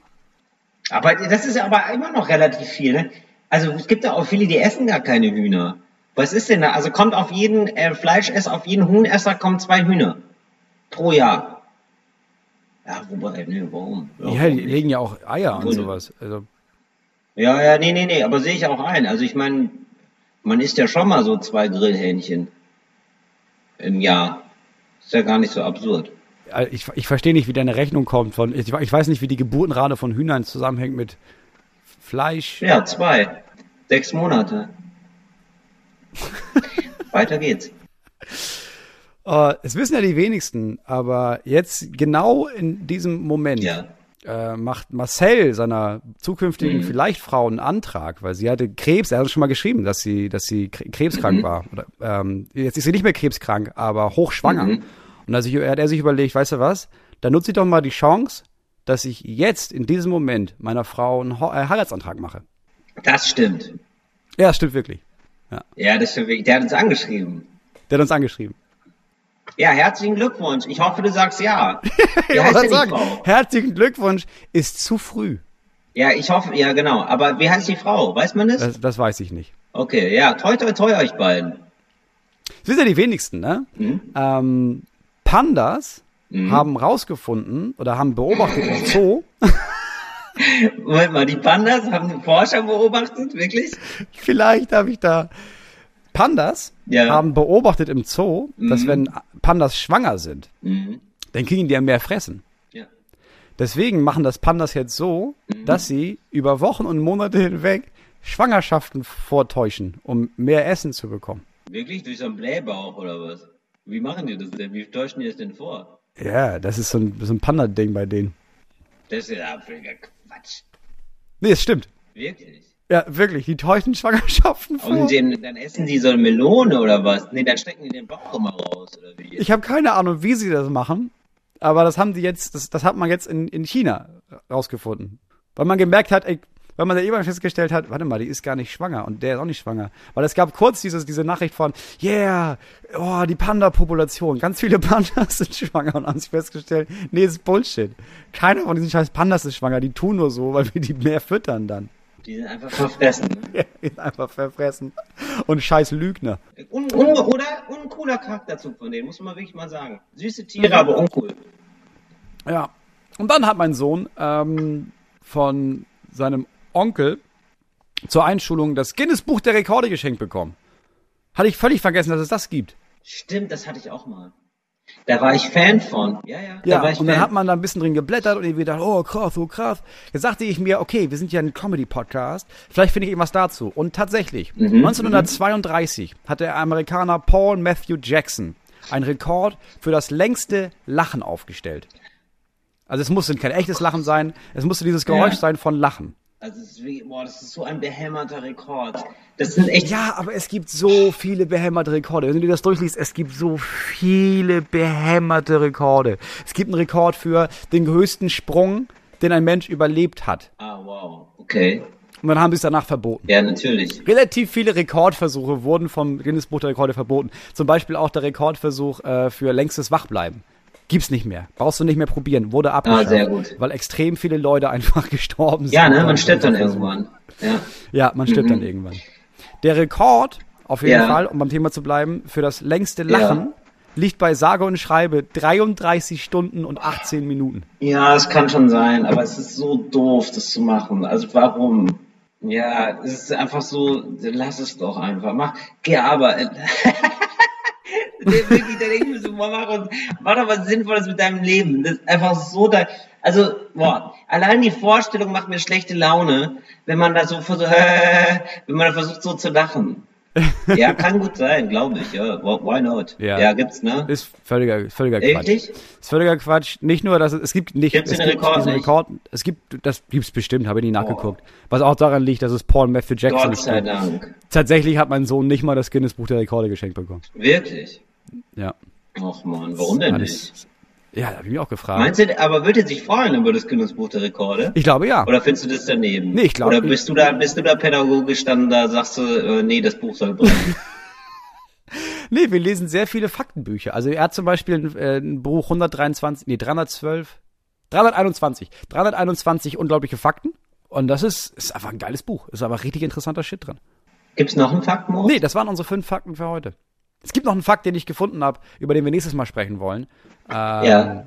Aber das ist aber immer noch relativ viel. Ne? Also es gibt ja auch viele, die essen gar keine Hühner. Was ist denn da? Also kommt auf jeden äh, Fleischesser, auf jeden Huhnesser kommen zwei Hühner pro Jahr. Ja, wobei, ne, warum? Ja, die warum nicht? legen ja auch Eier und sowas. Also, ja, ja, nee, nee, nee, aber sehe ich auch ein. Also ich meine, man isst ja schon mal so zwei Grillhähnchen im Jahr. Ist ja gar nicht so absurd. ich, ich verstehe nicht, wie deine Rechnung kommt von. Ich, ich weiß nicht, wie die Geburtenrate von Hühnern zusammenhängt mit Fleisch. Ja, zwei. Sechs Monate. Weiter geht's. Äh, es wissen ja die wenigsten, aber jetzt genau in diesem Moment Ja. äh, macht Marcel seiner zukünftigen Mhm. vielleicht Frau einen Antrag, weil sie hatte Krebs. Er hat schon mal geschrieben, dass sie, dass sie kre- krebskrank Mhm. war. Oder, ähm, jetzt ist sie nicht mehr krebskrank, aber hochschwanger. Mhm. Und sich, hat er sich überlegt, weißt du was? Dann nutze ich doch mal die Chance, dass ich jetzt in diesem Moment meiner Frau einen äh, Heiratsantrag mache. Das stimmt. Ja, das stimmt wirklich. Ja, das stimmt. wirklich. Der hat uns angeschrieben. Der hat uns angeschrieben. Ja, herzlichen Glückwunsch. Ich hoffe, du sagst ja. Wie Ja, heißt denn die sagen? Frau? Herzlichen Glückwunsch ist zu früh. Ja, ich hoffe, ja, genau. Aber wie heißt die Frau? Weiß man das? Das, das weiß ich nicht. Okay, ja, toi, toi, toi euch beiden. Das sind ja die wenigsten, ne? Mhm. Ähm, Pandas haben rausgefunden oder haben beobachtet im Zoo. Moment mal, die Pandas haben den Forscher beobachtet, wirklich? Vielleicht habe ich da Pandas Ja. haben beobachtet im Zoo, dass Mhm. wenn Pandas schwanger sind, Mhm. dann kriegen die ja mehr fressen. Ja. Deswegen machen das Pandas jetzt so, Mhm. dass sie über Wochen und Monate hinweg Schwangerschaften vortäuschen, um mehr Essen zu bekommen. Wirklich? Durch so einen Blähbauch oder was? Wie machen die das denn? Wie täuschen die das denn vor? Ja, das ist so ein, so ein Panda-Ding bei denen. Das ist ja Quatsch. Nee, es stimmt. Wirklich? Ja, wirklich, die täuschen Schwangerschaften vor. Und den, dann essen die so eine Melone oder was? Nee, dann stecken die den Bauch immer raus, oder wie? Ich habe keine Ahnung, wie sie das machen, aber das haben die jetzt, das, das hat man jetzt in, in China rausgefunden. Weil man gemerkt hat, ey, weil man da irgendwann festgestellt hat, warte mal, die ist gar nicht schwanger und der ist auch nicht schwanger. Weil es gab kurz dieses, diese Nachricht von, yeah, oh, die Panda-Population, ganz viele Pandas sind schwanger und haben sich festgestellt, nee, das ist Bullshit. Keiner von diesen scheiß Pandas ist schwanger, die tun nur so, weil wir die mehr füttern dann. Die sind einfach verfressen. Ne? Die sind einfach verfressen. Und scheiß Lügner. Un, un, oder ein cooler Charakterzug von denen, muss man wirklich mal sagen. Süße Tiere, aber uncool. Ja. Und dann hat mein Sohn ähm, von seinem Onkel zur Einschulung das Guinness Buch der Rekorde geschenkt bekommen. Hatte ich völlig vergessen, dass es das gibt. Stimmt, das hatte ich auch mal. Da war ich Fan von. Ja, ja, da Ja, war ich und Fan. dann hat man da ein bisschen drin geblättert und irgendwie gedacht, oh krass, oh krass. Jetzt sagte ich mir, okay, wir sind ja ein Comedy-Podcast, vielleicht finde ich irgendwas dazu. Und tatsächlich, Mhm, 1932 hat der Amerikaner Paul Matthew Jackson einen Rekord für das längste Lachen aufgestellt. Also es musste kein echtes Lachen sein, es musste dieses Geräusch Ja. sein von Lachen. Also, es ist wie, boah, das ist so ein behämmerter Rekord. Das sind echt. Ja, aber es gibt so viele behämmerte Rekorde. Wenn du dir das durchliest, es gibt so viele behämmerte Rekorde. Es gibt einen Rekord für den höchsten Sprung, den ein Mensch überlebt hat. Ah, wow. Okay. Und dann haben sie es danach verboten. Ja, natürlich. Relativ viele Rekordversuche wurden vom Guinness Buch der Rekorde verboten. Zum Beispiel auch der Rekordversuch äh, für längstes Wachbleiben. Gibt's nicht mehr. Brauchst du nicht mehr probieren. Wurde abgeschafft. Ah, sehr gut. Weil extrem viele Leute einfach gestorben sind. Ja, ne, man stirbt dann irgendwann. Ja. Ja, man stirbt dann irgendwann. Der Rekord, auf jeden Ja. Fall, um beim Thema zu bleiben, für das längste Lachen liegt bei sage und schreibe 33 Stunden und 18 Minuten. Ja, es kann schon sein, aber es ist so doof, das zu machen. Also warum? Ja, es ist einfach so, lass es doch einfach. Mach, geh aber. Wirklich, da denke ich mir so, mach, mach doch was Sinnvolles mit deinem Leben. Das ist einfach so da. Also, boah, allein die Vorstellung macht mir schlechte Laune, wenn man da so versucht, wenn man da versucht so zu lachen. Ja, kann gut sein, glaube ich, ja. Why not? Ja. Ja, gibt's, ne? Ist völliger, völliger Quatsch. Echt? Ist völliger Quatsch. Nicht nur, dass es, es gibt nicht, Gibt's es gibt Rekord diesen nicht? Rekord, es gibt, das gibt's bestimmt, habe ich nie nachgeguckt. Was auch daran liegt, dass es Paul Matthew Jackson Gott nicht sei. Dank. Tatsächlich hat mein Sohn nicht mal das Guinness Buch der Rekorde geschenkt bekommen. Wirklich? Ja. Och man, warum denn Alles- nicht? Ja, da habe ich mich auch gefragt. Meinst du, aber würde er sich freuen über das Guinness-Buch der Rekorde? ich glaube ja. Oder findest du das daneben? Nee, ich glaub- Oder bist du da, bist du da pädagogisch dann da, sagst du, äh, nee, das Buch soll brennen? Nee, wir lesen sehr viele Faktenbücher. Also er hat zum Beispiel ein, äh, ein Buch 123, nee, 312, 321, 321 unglaubliche Fakten. Und das ist, ist einfach ein geiles Buch. Ist aber richtig interessanter Shit drin. Gibt's noch einen Fakt, Mo? Nee, das waren unsere fünf Fakten für heute. Es gibt noch einen Fakt, den ich gefunden habe, über den wir nächstes Mal sprechen wollen. Ähm, Ja.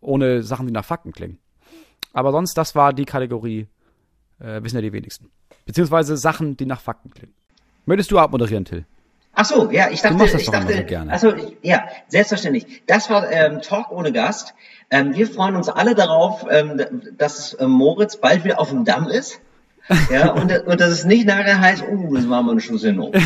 Ohne Sachen, die nach Fakten klingen. Aber sonst, das war die Kategorie, äh, wissen ja die wenigsten. Beziehungsweise Sachen, die nach Fakten klingen. Möchtest du abmoderieren, Till? Ach so, ja, ich dachte, machst das ich doch immer dachte, so gerne. also ja, selbstverständlich. Das war ähm, Talk ohne Gast. Ähm, wir freuen uns alle darauf, ähm, dass äh, Moritz bald wieder auf dem Damm ist. Ja, und, und dass es nicht nachher heißt, uh, das war mal ein Schuss in den Oben.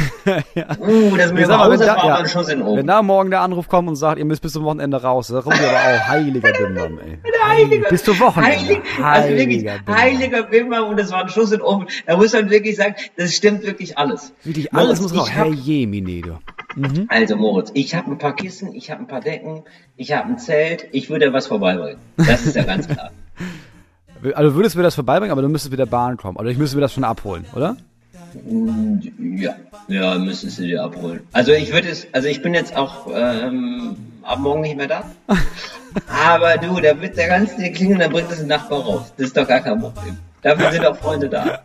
Uh, das sag mal, das ja, ein Schuss in den wenn da morgen der Anruf kommt und sagt, ihr müsst bis zum Wochenende raus, da kommt ihr aber auch heiliger Bimbam, ey. Heiliger, Bis zum Wochenende. Heilig, also wirklich, Bimbam. heiliger Bimbam und das war ein Schuss in Oben. Da muss man wirklich sagen, das stimmt wirklich alles. Wirklich alles Moritz, muss raus. ich hab- je, Minedo. Also Moritz, ich habe ein paar Kissen, ich habe ein paar Decken, ich habe ein Zelt, ich würde was vorbeibringen. Das ist ja ganz klar. Also würdest du mir das vorbeibringen, aber du müsstest mit der Bahn kommen. Oder ich müsste mir das schon abholen, oder? Ja, ja, müsstest du dir abholen. Also ich würde es, also ich bin jetzt auch ähm, ab morgen nicht mehr da. Aber du, da wird der ganze Tag klingeln, dann bringt es ein Nachbar raus. Das ist doch gar kein Problem. Dafür sind auch Freunde da.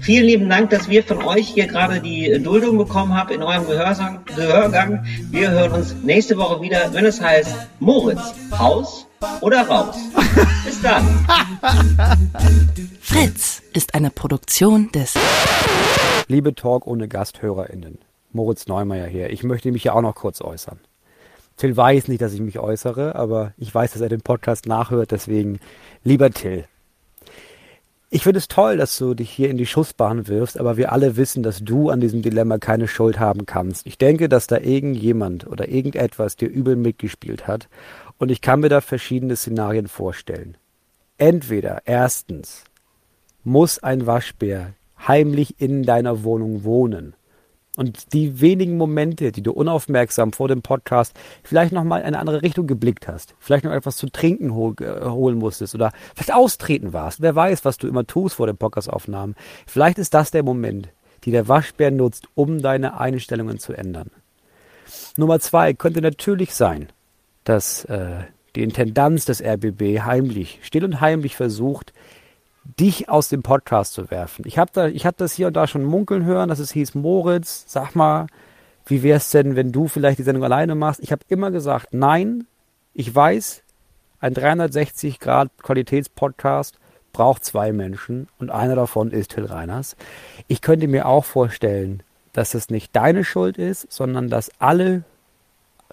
Vielen lieben Dank, dass wir von euch hier gerade die Duldung bekommen haben in eurem Gehörsang, Gehörgang. Wir hören uns nächste Woche wieder, wenn es heißt Moritz, Haus oder raus. Bis dann. Fritz ist eine Produktion des Liebe Talk ohne GasthörerInnen. Moritz Neumeier hier. Ich möchte mich ja auch noch kurz äußern. Till weiß nicht, dass ich mich äußere, aber ich weiß, dass er den Podcast nachhört, deswegen lieber Till. Ich finde es toll, dass du dich hier in die Schussbahn wirfst, aber wir alle wissen, dass du an diesem Dilemma keine Schuld haben kannst. Ich denke, dass da irgendjemand oder irgendetwas dir übel mitgespielt hat und ich kann mir da verschiedene Szenarien vorstellen. Entweder erstens muss ein Waschbär heimlich in deiner Wohnung wohnen und die wenigen Momente, die du unaufmerksam vor dem Podcast vielleicht nochmal in eine andere Richtung geblickt hast, vielleicht noch etwas zu trinken hol äh, holen musstest oder vielleicht austreten warst, wer weiß, was du immer tust vor den Podcastaufnahmen, vielleicht ist das der Moment, die der Waschbär nutzt, um deine Einstellungen zu ändern. Nummer zwei könnte natürlich sein, dass äh, die Intendanz des RBB heimlich, still und heimlich versucht, dich aus dem Podcast zu werfen. Ich habe da, habe das hier und da schon munkeln hören, dass es hieß, Moritz, sag mal, wie wär's denn, wenn du vielleicht die Sendung alleine machst? Ich habe immer gesagt, nein, ich weiß, ein 360 Grad Qualitätspodcast braucht zwei Menschen und einer davon ist Till Reiners. Ich könnte mir auch vorstellen, dass es nicht deine Schuld ist, sondern dass alle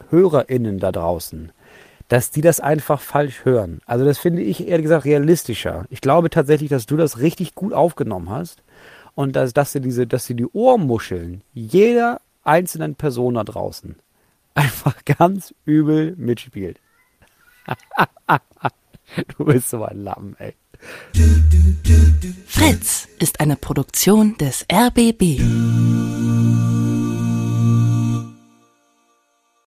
HörerInnen da draußen dass die das einfach falsch hören. Also das finde ich ehrlich gesagt realistischer. Ich glaube tatsächlich, dass du das richtig gut aufgenommen hast und dass, dass dir diese, dass dir die Ohrmuscheln jeder einzelnen Person da draußen einfach ganz übel mitspielt. du bist so ein Lamm, ey. Fritz ist eine Produktion des RBB.